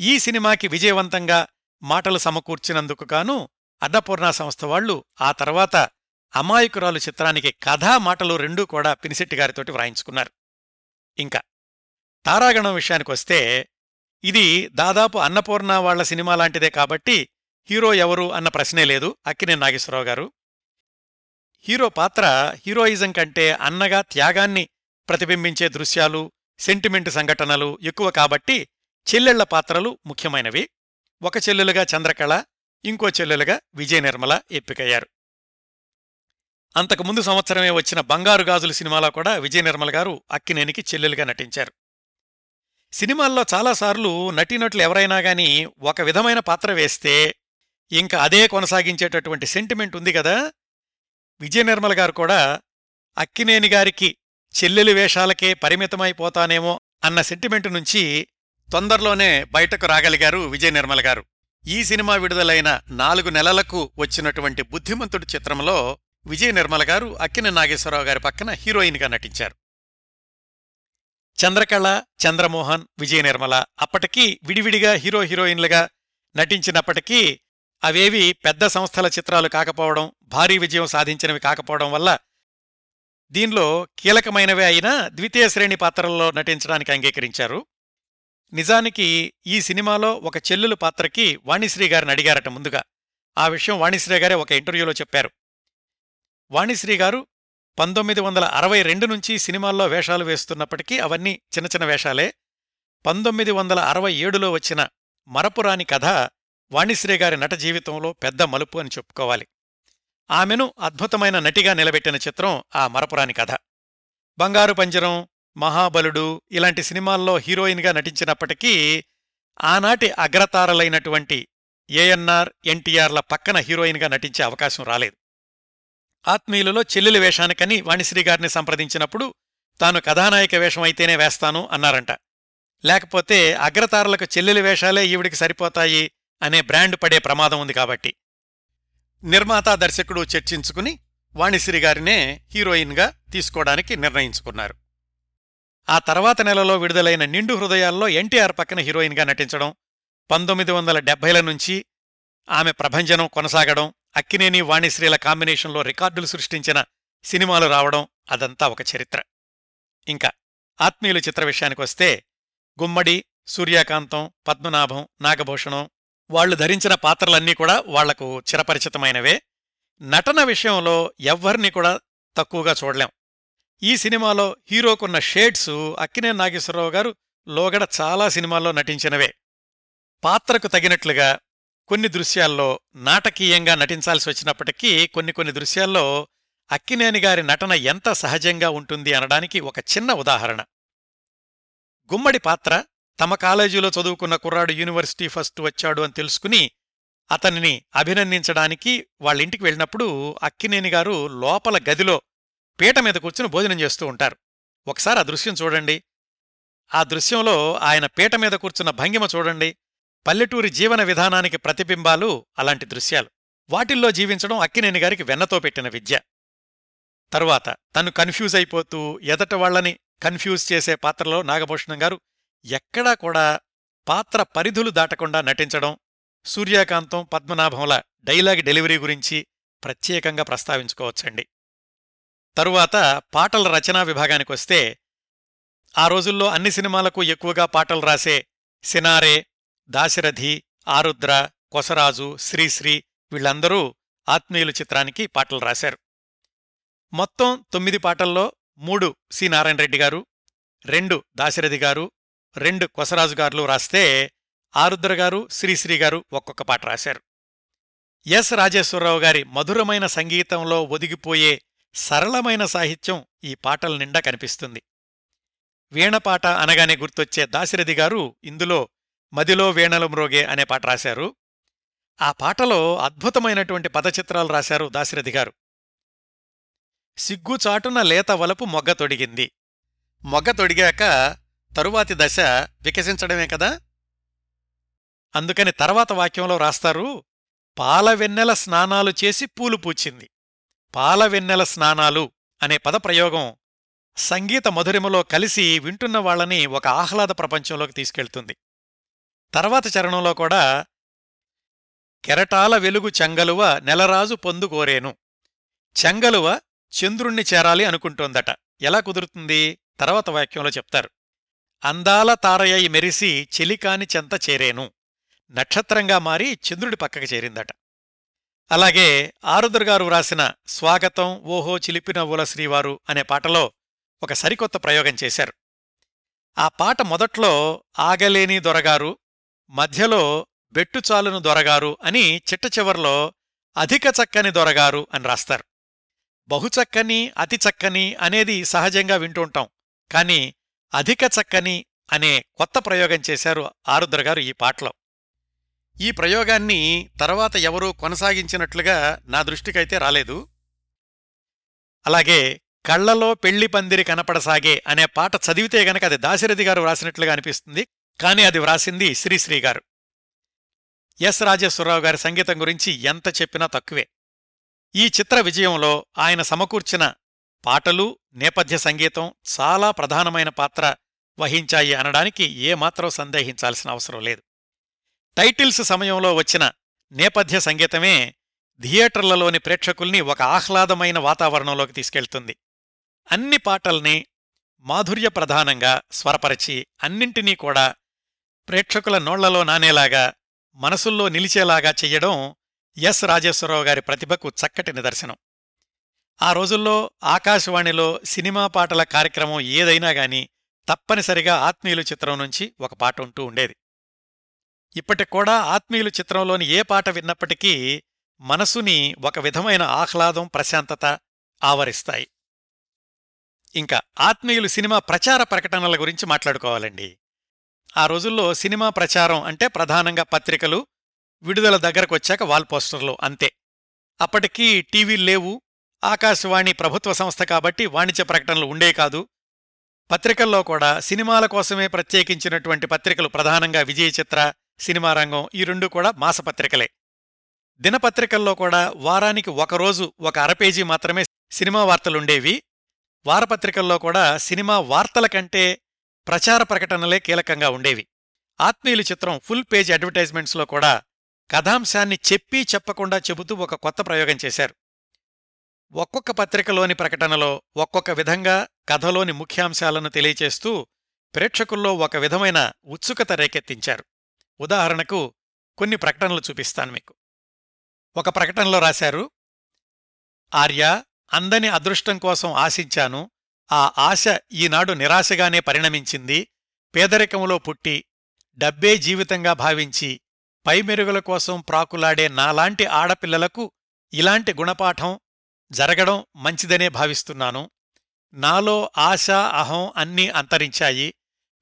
ఈ సినిమాకి విజయవంతంగా మాటలు సమకూర్చినందుకు గాను అన్నపూర్ణ సంస్థ వాళ్ళు ఆ తర్వాత అమాయకురాలు చిత్రానికి కథా మాటలు రెండూ కూడా పినిశెట్టిగారితోటి వ్రాయించుకున్నారు. ఇంకా తారాగణం విషయానికొస్తే ఇది దాదాపు అన్నపూర్ణ వాళ్ళ సినిమా లాంటిదే కాబట్టి హీరో ఎవరు అన్న ప్రశ్నే లేదు. అక్కినే నాగేశ్వరరావు గారు. హీరో పాత్ర హీరోయిజం కంటే అన్నగా త్యాగాన్ని ప్రతిబింబించే దృశ్యాలు సెంటిమెంట్ సంఘటనలు ఎక్కువ కాబట్టి చెల్లెళ్ళ పాత్రలు ముఖ్యమైనవి. ఒక చెల్లెలుగా చంద్రకళ ఇంకో చెల్లెలుగా విజయ నిర్మల ఎంపికయ్యారు. అంతకుముందు సంవత్సరమే వచ్చిన బంగారు గాజులు సినిమాలో కూడా విజయ నిర్మల గారు అక్కినేనికి చెల్లెలుగా నటించారు. సినిమాల్లో చాలాసార్లు నటీనటులు ఎవరైనా గాని ఒక విధమైన పాత్ర వేస్తే ఇంకా అదే కొనసాగించేటటువంటి సెంటిమెంట్ ఉంది కదా విజయ నిర్మల గారు కూడా అక్కినేని గారికి చెల్లెలి వేషాలకే పరిమితమైపోతానేమో అన్న సెంటిమెంటు నుంచి తొందరలోనే బయటకు రాగలిగారు విజయ నిర్మల గారు. ఈ సినిమా విడుదలైన నాలుగు నెలలకు వచ్చినటువంటి బుద్ధిమంతుడు చిత్రంలో విజయ నిర్మల గారు అక్కిన నాగేశ్వరరావు గారి పక్కన హీరోయిన్గా నటించారు. చంద్రకళ చంద్రమోహన్ విజయ నిర్మల అప్పటికీ విడివిడిగా హీరో హీరోయిన్లుగా నటించినప్పటికీ అవేవి పెద్ద సంస్థల చిత్రాలు కాకపోవడం భారీ విజయం సాధించినవి కాకపోవడం వల్ల దీనిలో కీలకమైనవే అయినా ద్వితీయ శ్రేణి పాత్రల్లో నటించడానికి అంగీకరించారు. నిజానికి ఈ సినిమాలో ఒక చెల్లెలు పాత్రకి వాణిశ్రీ గారిని అడిగారట ముందుగా. ఆ విషయం వాణిశ్రీ గారే ఒక ఇంటర్వ్యూలో చెప్పారు. వాణిశ్రీ గారు పంతొమ్మిది వందల అరవై రెండు నుంచి సినిమాల్లో వేషాలు వేస్తున్నప్పటికీ అవన్నీ చిన్న చిన్న వేషాలే. పంతొమ్మిది వందల అరవై ఏడులో వచ్చిన మరపురాని కథ వాణిశ్రీ గారి నట జీవితంలో పెద్ద మలుపు అని చెప్పుకోవాలి. ఆమెను అద్భుతమైన నటిగా నిలబెట్టిన చిత్రం ఆ మరపురాని కథ. బంగారు పంజరం మహాబలుడు ఇలాంటి సినిమాల్లో హీరోయిన్గా నటించినప్పటికీ ఆనాటి అగ్రతారలైనటువంటి ఏఎన్ఆర్ ఎన్టీఆర్ల పక్కన హీరోయిన్గా నటించే అవకాశం రాలేదు. ఆత్మీయులలో చెల్లెలి వేషానికని వాణిశ్రీ గారిని సంప్రదించినప్పుడు తాను కథానాయక వేషం అయితేనే వేస్తాను అన్నారంట. లేకపోతే అగ్రతారలకు చెల్లెలి వేషాలే ఈవిడికి సరిపోతాయి అనే బ్రాండ్ పడే ప్రమాదం ఉంది కాబట్టి. నిర్మాత దర్శకుడు చర్చించుకుని వాణిశ్రీ గారినే హీరోయిన్గా తీసుకోవడానికి నిర్ణయించుకున్నారు. ఆ తర్వాత నెలలో విడుదలైన నిండు హృదయాల్లో ఎన్టీఆర్ పక్కన హీరోయిన్గా నటించడం పంతొమ్మిది వందల డెబ్బైల నుంచి ఆమె ప్రభంజనం కొనసాగడం అక్కినేని వాణిశ్రీల కాంబినేషన్లో రికార్డులు సృష్టించిన సినిమాలు రావడం అదంతా ఒక చరిత్ర. ఇంకా ఆత్మీయులు చిత్ర విషయానికొస్తే గుమ్మడి సూర్యకాంతం పద్మనాభం నాగభూషణం వాళ్ళు ధరించిన పాత్రలన్నీ కూడా వాళ్ళకు చిరపరిచితమైనవే. నటన విషయంలో ఎవ్వరినీ కూడా తక్కువగా చూడలేం. ఈ సినిమాలో హీరోకున్న షేడ్స్ అక్కినే నాగేశ్వరరావు గారు లోగడ చాలా సినిమాల్లో నటించినవే. పాత్రకు తగినట్లుగా కొన్ని దృశ్యాల్లో నాటకీయంగా నటించాల్సి వచ్చినప్పటికీ కొన్ని కొన్ని దృశ్యాల్లో అక్కినేని గారి నటన ఎంత సహజంగా ఉంటుంది అనడానికి ఒక చిన్న ఉదాహరణ. గుమ్మడి పాత్ర తమ కాలేజీలో చదువుకున్న కుర్రాడు యూనివర్సిటీ ఫస్ట్ వచ్చాడు అని తెలుసుకుని అతనిని అభినందించడానికి వాళ్ళింటికి వెళ్ళినప్పుడు అక్కినేని గారు లోపల గదిలో పీట మీద కూర్చుని భోజనం చేస్తూ ఉంటారు. ఒకసారి ఆ దృశ్యం చూడండి. ఆ దృశ్యంలో ఆయన పీట మీద కూర్చున్న భంగిమ చూడండి. పల్లెటూరి జీవన విధానానికి ప్రతిబింబాలు అలాంటి దృశ్యాలు. వాటిల్లో జీవించడం అక్కినేని గారికి వెన్నతో పెట్టిన విద్య. తరువాత తను కన్ఫ్యూజ్ అయిపోతూ ఎదట వాళ్ళని కన్ఫ్యూజ్ చేసే పాత్రలో నాగభూషణం గారు ఎక్కడా కూడా పాత్ర పరిధులు దాటకుండా నటించడం సూర్యకాంతం పద్మనాభంల డైలాగ్ డెలివరీ గురించి ప్రత్యేకంగా ప్రస్తావించుకోవచ్చండి. తరువాత పాటల రచనా విభాగానికొస్తే ఆ రోజుల్లో అన్ని సినిమాలకు ఎక్కువగా పాటలు రాసే సినారే దాశరథి ఆరుద్ర కొసరాజు శ్రీశ్రీ వీళ్ళందరూ ఆత్మీయులు చిత్రానికి పాటలు రాశారు. మొత్తం తొమ్మిది పాటల్లో మూడు సి. నారాయణ రెడ్డి గారు రెండు దాశరథి గారు రెండు కొసరాజు గారులు రాస్తే ఆరుద్ర గారు శ్రీశ్రీ గారు ఒక్కొక్క పాట రాశారు. ఎస్ రాజేశ్వరరావు గారి మధురమైన సంగీతంలో ఒదిగిపోయే సరళమైన సాహిత్యం ఈ పాటల నిండా కనిపిస్తుంది. వీణపాట అనగానే గుర్తొచ్చే దాశరథి గారు ఇందులో మదిలో వీణలు మ్రోగే అనే పాట రాశారు. ఆ పాటలో అద్భుతమైనటువంటి పదచిత్రాలు రాశారు దాశరథి గారు. సిగ్గుచాటున లేత వలపు మొగ్గ తొడిగింది. మొగ్గ తొడిగాక తరువాతి దశ వికసించడమే కదా? అందుకని తర్వాత వాక్యంలో రాస్తారు పాలవెన్నెల స్నానాలు చేసి పూలు పూచింది. పాలవెన్నెల స్నానాలు అనే పదప్రయోగం సంగీత మధురిమలో కలిసి వింటున్న వాళ్ళని ఒక ఆహ్లాద ప్రపంచంలోకి తీసుకెళ్తుంది. తర్వాత చరణంలో కూడా కెరటాల వెలుగు చెంగలువ నెలరాజు పొందుకోరేను చెంగలువ చంద్రుణ్ణి చేరాలి అనుకుంటోందట. ఎలా కుదురుతుంది? తర్వాత వాక్యంలో చెప్తారు. అందాల తారయ్య మెరిసి చెలికాని చెంత చేరేను. నక్షత్రంగా మారి చంద్రుడి పక్కకు చేరిందట. అలాగే ఆరుద్రగారు వ్రాసిన స్వాగతం ఓహో చిలిపినవ్వుల శ్రీవారు అనే పాటలో ఒక సరికొత్త ప్రయోగం చేశారు. ఆ పాట మొదట్లో ఆగలేని దొరగారు మధ్యలో బెట్టుచాలును దొరగారు అని చిట్ట చివర్లో అధిక చక్కని దొరగారు అని రాస్తారు. బహుచక్కని అతి చక్కని అనేది సహజంగా వింటుంటాం కాని అధిక చక్కని అనే కొత్త ప్రయోగం చేశారు ఆరుద్రగారు ఈ పాటలో. ఈ ప్రయోగాన్ని తర్వాత ఎవరూ కొనసాగించినట్లుగా నా దృష్టికైతే రాలేదు. అలాగే కళ్ళలో పెళ్ళి పందిరి కనపడసాగే అనే పాట చదివితే గనక అది దాశరథి గారు వ్రాసినట్లుగా అనిపిస్తుంది. కానీ అది వ్రాసింది శ్రీశ్రీ గారు. ఎస్ రాజేశ్వరరావు గారి సంగీతం గురించి ఎంత చెప్పినా తక్కువే. ఈ చిత్ర విజయంలో ఆయన సమకూర్చిన పాటలు నేపథ్య సంగీతం చాలా ప్రధానమైన పాత్ర వహించాయి అనడానికి ఏమాత్రం సందేహించాల్సిన అవసరం లేదు. టైటిల్స్ సమయంలో వచ్చిన నేపథ్య సంగీతమే థియేటర్లలోని ప్రేక్షకుల్ని ఒక ఆహ్లాదమైన వాతావరణంలోకి తీసుకెళ్తుంది. అన్ని పాటల్ని మాధుర్య ప్రధానంగా స్వరపరచి అన్నింటినీ కూడా ప్రేక్షకుల నోళ్ళలో నానేలాగా మనసుల్లో నిలిచేలాగా చెయ్యడం ఎస్ రాజేశ్వరరావు గారి ప్రతిభకు చక్కటి నిదర్శనం. ఆ రోజుల్లో ఆకాశవాణిలో సినిమా పాటల కార్యక్రమం ఏదైనా గాని తప్పనిసరిగా ఆత్మీయులు చిత్రం నుంచి ఒక పాట ఉంటూ ఉండేది. ఇప్పటికూడా ఆత్మీయులు చిత్రంలోని ఏ పాట విన్నప్పటికీ మనసుని ఒక విధమైన ఆహ్లాదం ప్రశాంతత ఆవరిస్తాయి. ఇంకా ఆత్మీయులు సినిమా ప్రచార ప్రకటనల గురించి మాట్లాడుకోవాలండి. ఆ రోజుల్లో సినిమా ప్రచారం అంటే ప్రధానంగా పత్రికలు విడుదల దగ్గరకొచ్చాక వాల్ పోస్టర్లు అంతే. అప్పటికీ టీవీలు లేవు ఆకాశవాణి ప్రభుత్వ సంస్థ కాబట్టి వాణిజ్య ప్రకటనలు ఉండే కాదు. పత్రికల్లో కూడా సినిమాల కోసమే ప్రత్యేకించినటువంటి పత్రికలు ప్రధానంగా విజయ చిత్ర సినిమా రంగం ఈ రెండు కూడా మాసపత్రికలే. దినపత్రికల్లో కూడా వారానికి ఒకరోజు ఒక అరపేజీ మాత్రమే సినిమా వార్తలుండేవి. వారపత్రికల్లో కూడా సినిమా వార్తల కంటే ప్రచార ప్రకటనలే కీలకంగా ఉండేవి. ఆత్మీయుల చిత్రం ఫుల్ పేజ్ అడ్వర్టైజ్మెంట్స్లో కూడా కథాంశాన్ని చెప్పి చెప్పకుండా చెబుతూ ఒక కొత్త ప్రయోగం చేశారు. ఒక్కొక్క పత్రికలోని ప్రకటనలో ఒక్కొక్క విధంగా కథలోని ముఖ్యాంశాలను తెలియచేస్తూ ప్రేక్షకుల్లో ఒక విధమైన ఉత్సుకత రేకెత్తించారు. ఉదాహరణకు కొన్ని ప్రకటనలు చూపిస్తాను మీకు. ఒక ప్రకటనలో రాశారు ఆర్య అందని అదృష్టం కోసం ఆశించాను. ఆ ఆశ ఈనాడు నిరాశగానే పరిణమించింది. పేదరికంలో పుట్టి డబ్బే జీవితంగా భావించి పైమెరుగుల కోసం ప్రాకులాడే నాలాంటి ఆడపిల్లలకు ఇలాంటి గుణపాఠం జరగడం మంచిదనే భావిస్తున్నాను. నాలో ఆశ అహం అన్నీ అంతరించాయి.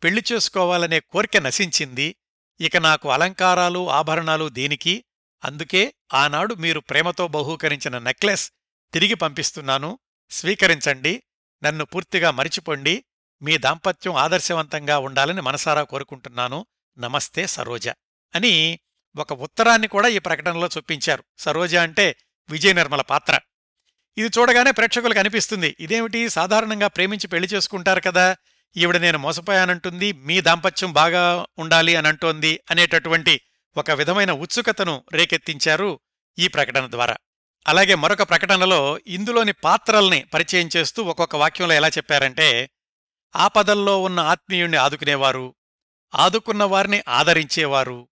పెళ్ళి చేసుకోవాలనే కోరిక నశించింది. ఇక నాకు అలంకారాలు ఆభరణాలు దేనికి? అందుకే ఆనాడు మీరు ప్రేమతో బహూకరించిన నెక్లెస్ తిరిగి పంపిస్తున్నాను. స్వీకరించండి. నన్ను పూర్తిగా మరిచిపోండి. మీ దాంపత్యం ఆదర్శవంతంగా ఉండాలని మనసారా కోరుకుంటున్నాను. నమస్తే సరోజ అని ఒక ఉత్తరాన్ని కూడా ఈ ప్రకటనలో చొప్పించారు సరోజ అంటే విజయ నిర్మల పాత్ర. ఇది చూడగానే ప్రేక్షకులకు అనిపిస్తుంది. ఇదేమిటి? సాధారణంగా ప్రేమించి పెళ్ళి చేసుకుంటారు కదా. ఈవిడ నేను మోసపోయానంటుంది. మీ దాంపత్యం బాగా ఉండాలి అని అంటోంది అనేటటువంటి ఒక విధమైన ఉత్సుకతను రేకెత్తించారు ఈ ప్రకటన ద్వారా. అలాగే మరొక ప్రకటనలో ఇందులోని పాత్రల్ని పరిచయం చేస్తూ ఒక్కొక్క వాక్యంలో ఎలా చెప్పారంటే ఆపదల్లో ఉన్న ఆత్మీయుణ్ణి ఆదుకునేవారు ఆదుకున్న వారిని ఆదరించేవారు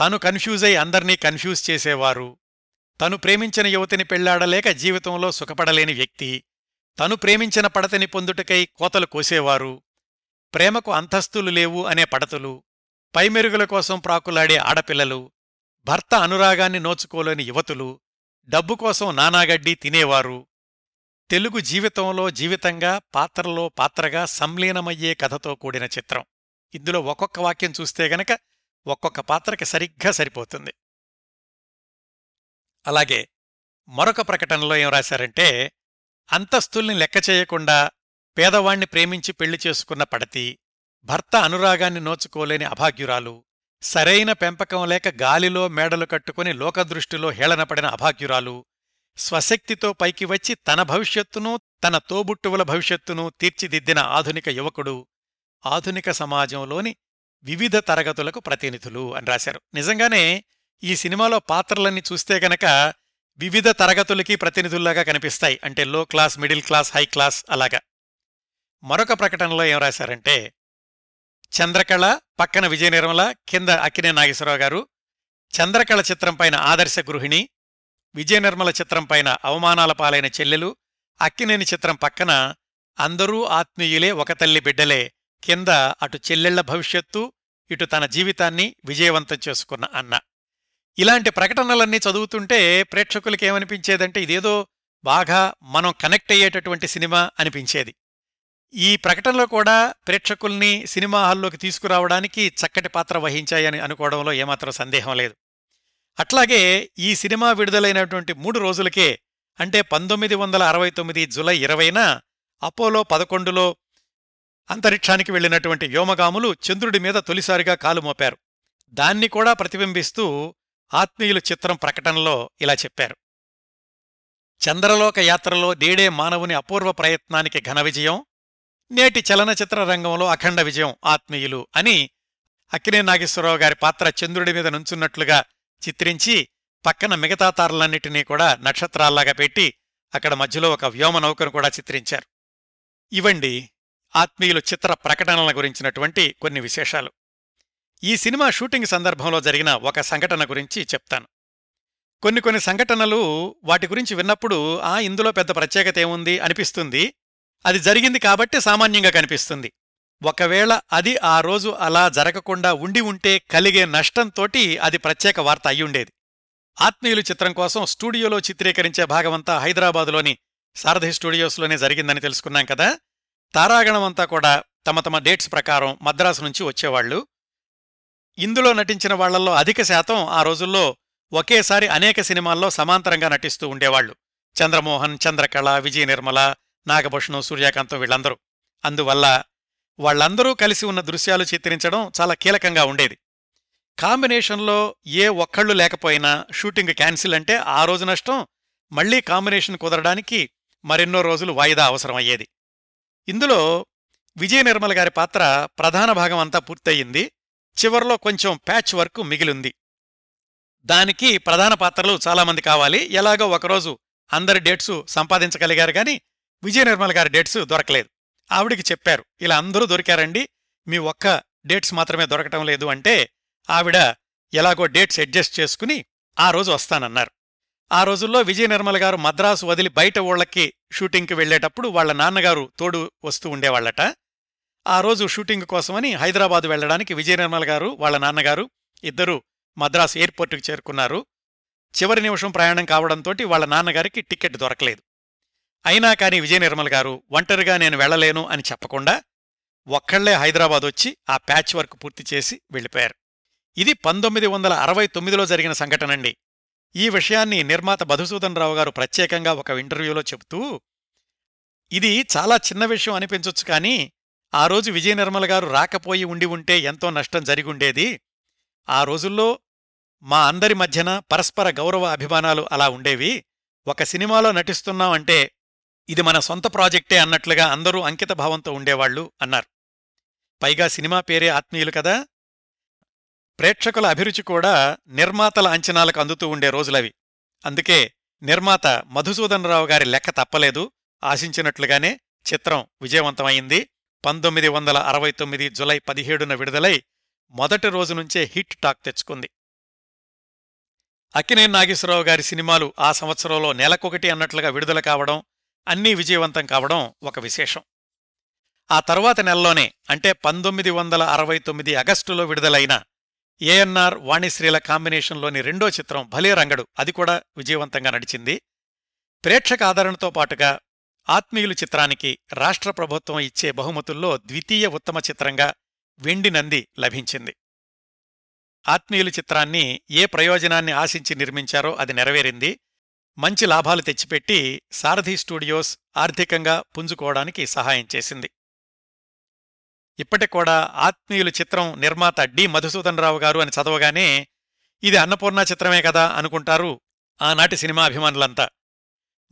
తను కన్ఫ్యూజ్ అయి అందర్నీ కన్ఫ్యూజ్ చేసేవారు తను ప్రేమించిన యువతిని పెళ్ళాడలేక జీవితంలో సుఖపడలేని వ్యక్తి తను ప్రేమించిన పడతని పొందుటకై కోతలు కోసేవారు. ప్రేమకు అంతస్తులు లేవు అనే పడతులు పైమెరుగుల కోసం ప్రాకులాడే ఆడపిల్లలు భర్త అనురాగాన్ని నోచుకోలేని యువతులు డబ్బు కోసం నానాగడ్డి తినేవారు. తెలుగు జీవితంలో జీవితంగా పాత్రలో పాత్రగా సంలీనమయ్యే కథతో కూడిన చిత్రం. ఇందులో ఒక్కొక్క వాక్యం చూస్తే గనక ఒక్కొక్క పాత్రకి సరిగ్గా సరిపోతుంది. అలాగే మరొక ప్రకటనలో ఏం రాశారంటే అంతస్తుల్ని లెక్క చేయకుండా పేదవాణ్ణి ప్రేమించి పెళ్ళి చేసుకున్న పడతి భర్త అనురాగాన్ని నోచుకోలేని అభాగ్యురాలు సరైన పెంపకం లేక గాలిలో మేడలు కట్టుకుని లోకదృష్టిలో హేళనపడిన అభాగ్యురాలు స్వశక్తితో పైకి వచ్చి తన భవిష్యత్తును తన తోబుట్టువుల భవిష్యత్తును తీర్చిదిద్దిన ఆధునిక యువకుడు ఆధునిక సమాజంలోని వివిధ తరగతులకు ప్రతినిధులు అని రాశారు. నిజంగానే ఈ సినిమాలో పాత్రలన్నీ చూస్తే గనక వివిధ తరగతులకి ప్రతినిధుల్లాగా కనిపిస్తాయి. అంటే low class middle class high class అలాగా. మరొక ప్రకటనలో ఏం రాశారంటే చంద్రకళ పక్కన విజయ నిర్మల కింద అక్కినే నాగేశ్వరరావు గారు చంద్రకళ చిత్రం పైన ఆదర్శ గృహిణి విజయ నిర్మల చిత్రం పైన అవమానాల పాలైన చెల్లెలు అక్కినేని చిత్రం పక్కన అందరూ ఆత్మీయులే ఒక తల్లి బిడ్డలే కింద అటు చెల్లెళ్ళ భవిష్యత్తు ఇటు తన జీవితాన్ని విజయవంతం చేసుకున్న అన్న. ఇలాంటి ప్రకటనలన్నీ చదువుతుంటే ప్రేక్షకులకి ఏమనిపించేదంటే ఇదేదో బాగా మనం కనెక్ట్ అయ్యేటటువంటి సినిమా అనిపించేది. ఈ ప్రకటనలో కూడా ప్రేక్షకుల్ని సినిమా హాల్లోకి తీసుకురావడానికి చక్కటి పాత్ర వహించాయని అనుకోవడంలో ఏమాత్రం సందేహం లేదు. అట్లాగే ఈ సినిమా విడుదలైనటువంటి మూడు రోజులకే అంటే పంతొమ్మిది వందల అరవై తొమ్మిది జులై ఇరవైన అపోలో పదకొండులో అంతరిక్షానికి వెళ్ళినటువంటి వ్యోమగాములు చంద్రుడి మీద తొలిసారిగా కాలు మోపారు. దాన్ని కూడా ప్రతిబింబిస్తూ ఆత్మీయులు చిత్రం ప్రకటనలో ఇలా చెప్పారు. చంద్రలోక యాత్రలో డేడే మానవుని అపూర్వ ప్రయత్నానికి ఘన విజయం నేటి చలనచిత్ర రంగంలో అఖండ విజయం ఆత్మీయులు అని అక్కినే నాగేశ్వరరావు గారి పాత్ర చంద్రుడి మీద నుంచున్నట్లుగా చిత్రించి పక్కన మిగతా తారలన్నిటినీ కూడా నక్షత్రాల్లాగా పెట్టి అక్కడ మధ్యలో ఒక వ్యోమ నౌకను కూడా చిత్రించారు. ఇవండి ఆత్మీయులు చిత్ర ప్రకటనల గురించినటువంటి కొన్ని విశేషాలు. ఈ సినిమా షూటింగ్ సందర్భంలో జరిగిన ఒక సంఘటన గురించి చెప్తాను. కొన్ని కొన్ని సంఘటనలు వాటి గురించి విన్నప్పుడు ఆ ఇందులో పెద్ద ప్రత్యేకత ఏముంది? అనిపిస్తుంది. అది జరిగింది కాబట్టి సామాన్యంగా కనిపిస్తుంది. ఒకవేళ అది ఆ రోజు అలా జరగకుండా ఉండి ఉంటే కలిగే నష్టంతోటి అది ప్రత్యేక వార్త అయ్యుండేది ఆత్మీయులు చిత్రం కోసం స్టూడియోలో చిత్రీకరించే భాగమంతా హైదరాబాదులోని సారథి స్టూడియోస్లోనే జరిగిందని తెలుసుకున్నాం కదా? తారాగణమంతా కూడా తమ తమ డేట్స్ ప్రకారం మద్రాసు నుంచి వచ్చేవాళ్ళు ఇందులో నటించిన వాళ్ళల్లో అధిక శాతం ఆ రోజుల్లో ఒకేసారి అనేక సినిమాల్లో సమాంతరంగా నటిస్తూ ఉండేవాళ్ళు చంద్రమోహన్ చంద్రకళ విజయ నిర్మల నాగభూషణం సూర్యకాంతం వీళ్ళందరూ అందువల్ల వాళ్ళందరూ కలిసి ఉన్న దృశ్యాలు చిత్రించడం చాలా కీలకంగా ఉండేది. కాంబినేషన్లో ఏ ఒక్కళ్ళు లేకపోయినా షూటింగ్ క్యాన్సిల్ అంటే ఆ రోజు నష్టం మళ్ళీ కాంబినేషన్ కుదరడానికి మరెన్నో రోజులు వాయిదా అవసరమయ్యేది ఇందులో విజయ నిర్మల గారి పాత్ర ప్రధాన భాగం అంతా పూర్తయింది. చివర్లో కొంచెం ప్యాచ్ వర్క్ మిగిలింది. దానికి ప్రధాన పాత్రలు చాలామంది కావాలి. ఎలాగో ఒకరోజు అందరి డేట్సు సంపాదించగలిగారు గాని విజయ నిర్మల్ గారి డేట్స్ దొరకలేదు. ఆవిడికి చెప్పారు ఇలా అందరూ దొరికారండి. మీ ఒక్క డేట్స్ మాత్రమే దొరకటం లేదు అంటే ఆవిడ ఎలాగో డేట్స్ అడ్జస్ట్ చేసుకుని ఆ రోజు వస్తానన్నారు. ఆ రోజుల్లో విజయ నిర్మల్ గారు మద్రాసు వదిలి బయట ఊళ్ళకి షూటింగ్కి వెళ్ళేటప్పుడు వాళ్ళ నాన్నగారు తోడు వస్తూ ఉండేవాళ్ళట ఆ రోజు షూటింగ్ కోసమని హైదరాబాద్ వెళ్ళడానికి విజయ నిర్మల్ గారు వాళ్ళ నాన్నగారు ఇద్దరూ మద్రాస్ ఎయిర్పోర్టుకు చేరుకున్నారు. చివరి నిమిషం ప్రయాణం కావడంతో వాళ్ళ నాన్నగారికి టికెట్ దొరకలేదు. అయినా కాని విజయ నిర్మల్ గారు ఒంటరిగా నేను వెళ్ళలేను అని చెప్పకుండా ఒక్కళ్ళే హైదరాబాద్ వచ్చి ఆ ప్యాచ్ వర్క్ పూర్తి చేసి వెళ్ళిపోయారు. ఇది పంతొమ్మిది వందల అరవై తొమ్మిదిలో జరిగిన సంఘటనండి. ఈ విషయాన్ని నిర్మాత మధుసూదన్ రావు గారు ప్రత్యేకంగా ఒక ఇంటర్వ్యూలో చెబుతూ ఇది చాలా చిన్న విషయం అనిపించొచ్చు కానీ ఆ రోజు విజయ నిర్మల గారు రాకపోయి ఉండి ఉంటే ఎంతో నష్టం జరిగుండేది ఆ రోజుల్లో మా అందరి మధ్యన పరస్పర గౌరవ అభిమానాలు అలా ఉండేవి. ఒక సినిమాలో నటిస్తున్నామంటే ఇది మన సొంత ప్రాజెక్టే అన్నట్లుగా అందరూ అంకితభావంతో ఉండేవాళ్ళు అన్నారు. పైగా సినిమా పేరే ఆత్మీయులు కదా. ప్రేక్షకుల అభిరుచి కూడా నిర్మాతల అంచనాలకు అందుతూ ఉండే రోజులవి. అందుకే నిర్మాత మధుసూదన్ రావు గారి లెక్క తప్పలేదు. ఆశించినట్లుగానే చిత్రం విజయవంతమైంది. పంతొమ్మిది వందల అరవై తొమ్మిది జులై పదిహేడున విడుదలై మొదటి రోజు నుంచే హిట్ టాక్ తెచ్చుకుంది. అక్కినే నాగేశ్వరరావు గారి సినిమాలు ఆ సంవత్సరంలో నెలకొకటి అన్నట్లుగా విడుదల కావడం అన్నీ విజయవంతం కావడం ఒక విశేషం. ఆ తరువాత నెలలోనే అంటే పంతొమ్మిది వందల అరవై తొమ్మిది ఆగస్టులో విడుదలైన ఏఎన్ఆర్ వాణిశ్రీల కాంబినేషన్లోని రెండో చిత్రం భలే రంగడు అది కూడా విజయవంతంగా నడిచింది. ప్రేక్షక ఆదరణతో పాటుగా ఆత్మీయులు చిత్రానికి రాష్ట్ర ప్రభుత్వం ఇచ్చే బహుమతుల్లో ద్వితీయ ఉత్తమ చిత్రంగా వెండి నంది లభించింది. ఆత్మీయులు చిత్రాన్ని ఏ ప్రయోజనాన్ని ఆశించి నిర్మించారో అది నెరవేరింది. మంచి లాభాలు తెచ్చిపెట్టి సారథి స్టూడియోస్ ఆర్థికంగా పుంజుకోవడానికి సహాయం చేసింది. ఇప్పటికూడా ఆత్మీయులు చిత్రం నిర్మాత డి. మధుసూదన్ రావు గారు అని చదవగానే ఇది అన్నపూర్ణ చిత్రమే కదా అనుకుంటారు ఆనాటి సినిమా అభిమానులంతా.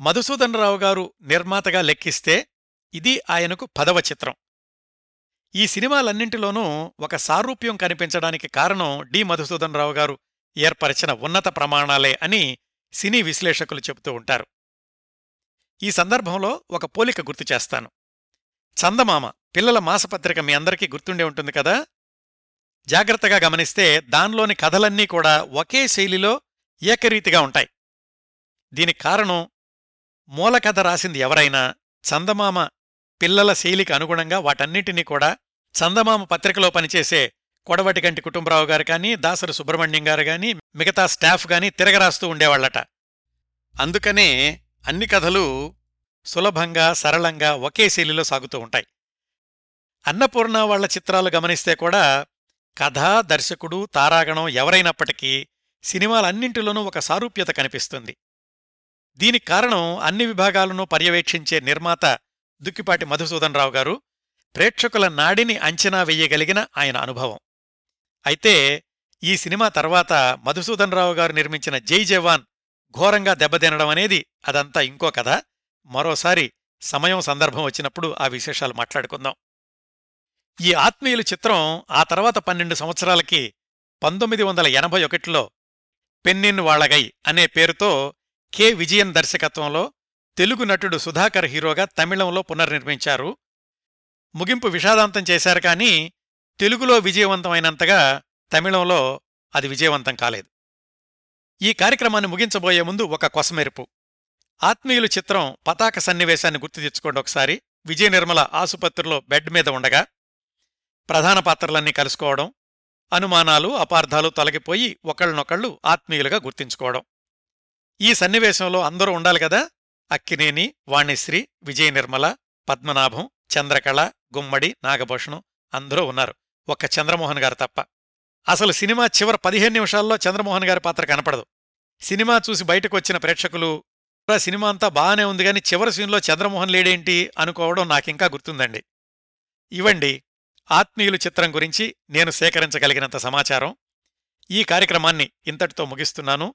మధుసూదన్ రావు గారు నిర్మాతగా లెక్కిస్తే ఇది ఆయనకు పదవ చిత్రం. ఈ సినిమాలన్నింటిలోనూ ఒక సారూప్యం కనిపించడానికి కారణం డి మధుసూదన్ రావు గారు ఏర్పరిచిన ఉన్నత ప్రమాణాలే అని సినీ విశ్లేషకులు చెబుతూ ఉంటారు. ఈ సందర్భంలో ఒక పోలిక గుర్తు చేస్తాను. చందమామ పిల్లల మాసపత్రిక మీ అందరికీ గుర్తుండే ఉంటుంది కదా? జాగ్రత్తగా గమనిస్తే దానిలోని కథలన్నీ కూడా ఒకే శైలిలో ఏకరీతిగా ఉంటాయి. దీనికి కారణం మూలకథ రాసింది ఎవరైనా చందమామ పిల్లల శైలికి అనుగుణంగా వాటన్నిటినీ కూడా చందమామ పత్రికలో పనిచేసే కొడవటిగంటి కుటుంబరావు గారు కానీ దాసరి సుబ్రహ్మణ్యం గారు కానీ మిగతా స్టాఫ్ గాని తిరగరాస్తూ ఉండేవాళ్ళట అందుకనే అన్ని కథలు సులభంగా సరళంగా ఒకే శైలిలో సాగుతూ ఉంటాయి. అన్నపూర్ణ వాళ్ళ చిత్రాలు గమనిస్తే కూడా కథ దర్శకుడు తారాగణం ఎవరైనప్పటికీ సినిమాలన్నింటిలోనూ ఒక సారూప్యత కనిపిస్తుంది. దీనికి కారణం అన్ని విభాగాలను పర్యవేక్షించే నిర్మాత దుక్కిపాటి మధుసూదన్ రావు గారు ప్రేక్షకుల నాడిని అంచనా వెయ్యగలిగిన ఆయన అనుభవం. అయితే ఈ సినిమా తర్వాత మధుసూదన్ రావు గారు నిర్మించిన జై జవాన్ ఘోరంగా దెబ్బతినడం అనేది అదంతా ఇంకో కథ. మరోసారి సమయం సందర్భం వచ్చినప్పుడు ఆ విశేషాలు మాట్లాడుకుందాం. ఈ ఆత్మీయులు చిత్రం ఆ తర్వాత పన్నెండు సంవత్సరాలకి పంతొమ్మిది వందల ఎనభై ఒకటిలో పెన్నిన్ వాళగై అనే పేరుతో కె. విజయన్ దర్శకత్వంలో తెలుగు నటుడు సుధాకర్ హీరోగా తమిళంలో పునర్నిర్మించారు. ముగింపు విషాదాంతం చేశారు కానీ తెలుగులో విజయవంతమైనంతగా తమిళంలో అది విజయవంతం కాలేదు. ఈ కార్యక్రమాన్ని ముగించబోయే ముందు ఒక కొసమెరుపు. ఆత్మీయులు చిత్రం పతాక సన్నివేశాన్ని గుర్తు తెచ్చుకోండి ఒకసారి. విజయ నిర్మల ఆసుపత్రిలో బెడ్ మీద ఉండగా ప్రధాన పాత్రలన్నీ కలుసుకోవడం అనుమానాలు అపార్థాలు తొలగిపోయి ఒకళ్ళనొకళ్ళు ఆత్మీయులుగా గుర్తించుకోవడం. ఈ సన్నివేశంలో అందరూ ఉండాలి కదా? అక్కినేని వాణిశ్రీ విజయ నిర్మల పద్మనాభం చంద్రకళ గుమ్మడి నాగభూషణం అందరూ ఉన్నారు. ఒక్క చంద్రమోహన్ గారు తప్ప. అసలు సినిమా చివరి పదిహేను నిమిషాల్లో చంద్రమోహన్ గారి పాత్ర కనపడదు. సినిమా చూసి బయటకు వచ్చిన ప్రేక్షకులు సినిమా అంతా బాగానే ఉంది కానీ చివరి సీన్లో చంద్రమోహన్ లేడేంటి? అనుకోవడం నాకింకా గుర్తుందండి. ఇవండి ఆత్మీయులు చిత్రం గురించి నేను సేకరించగలిగినంత సమాచారం. ఈ కార్యక్రమాన్ని ఇంతటితో ముగిస్తున్నాను.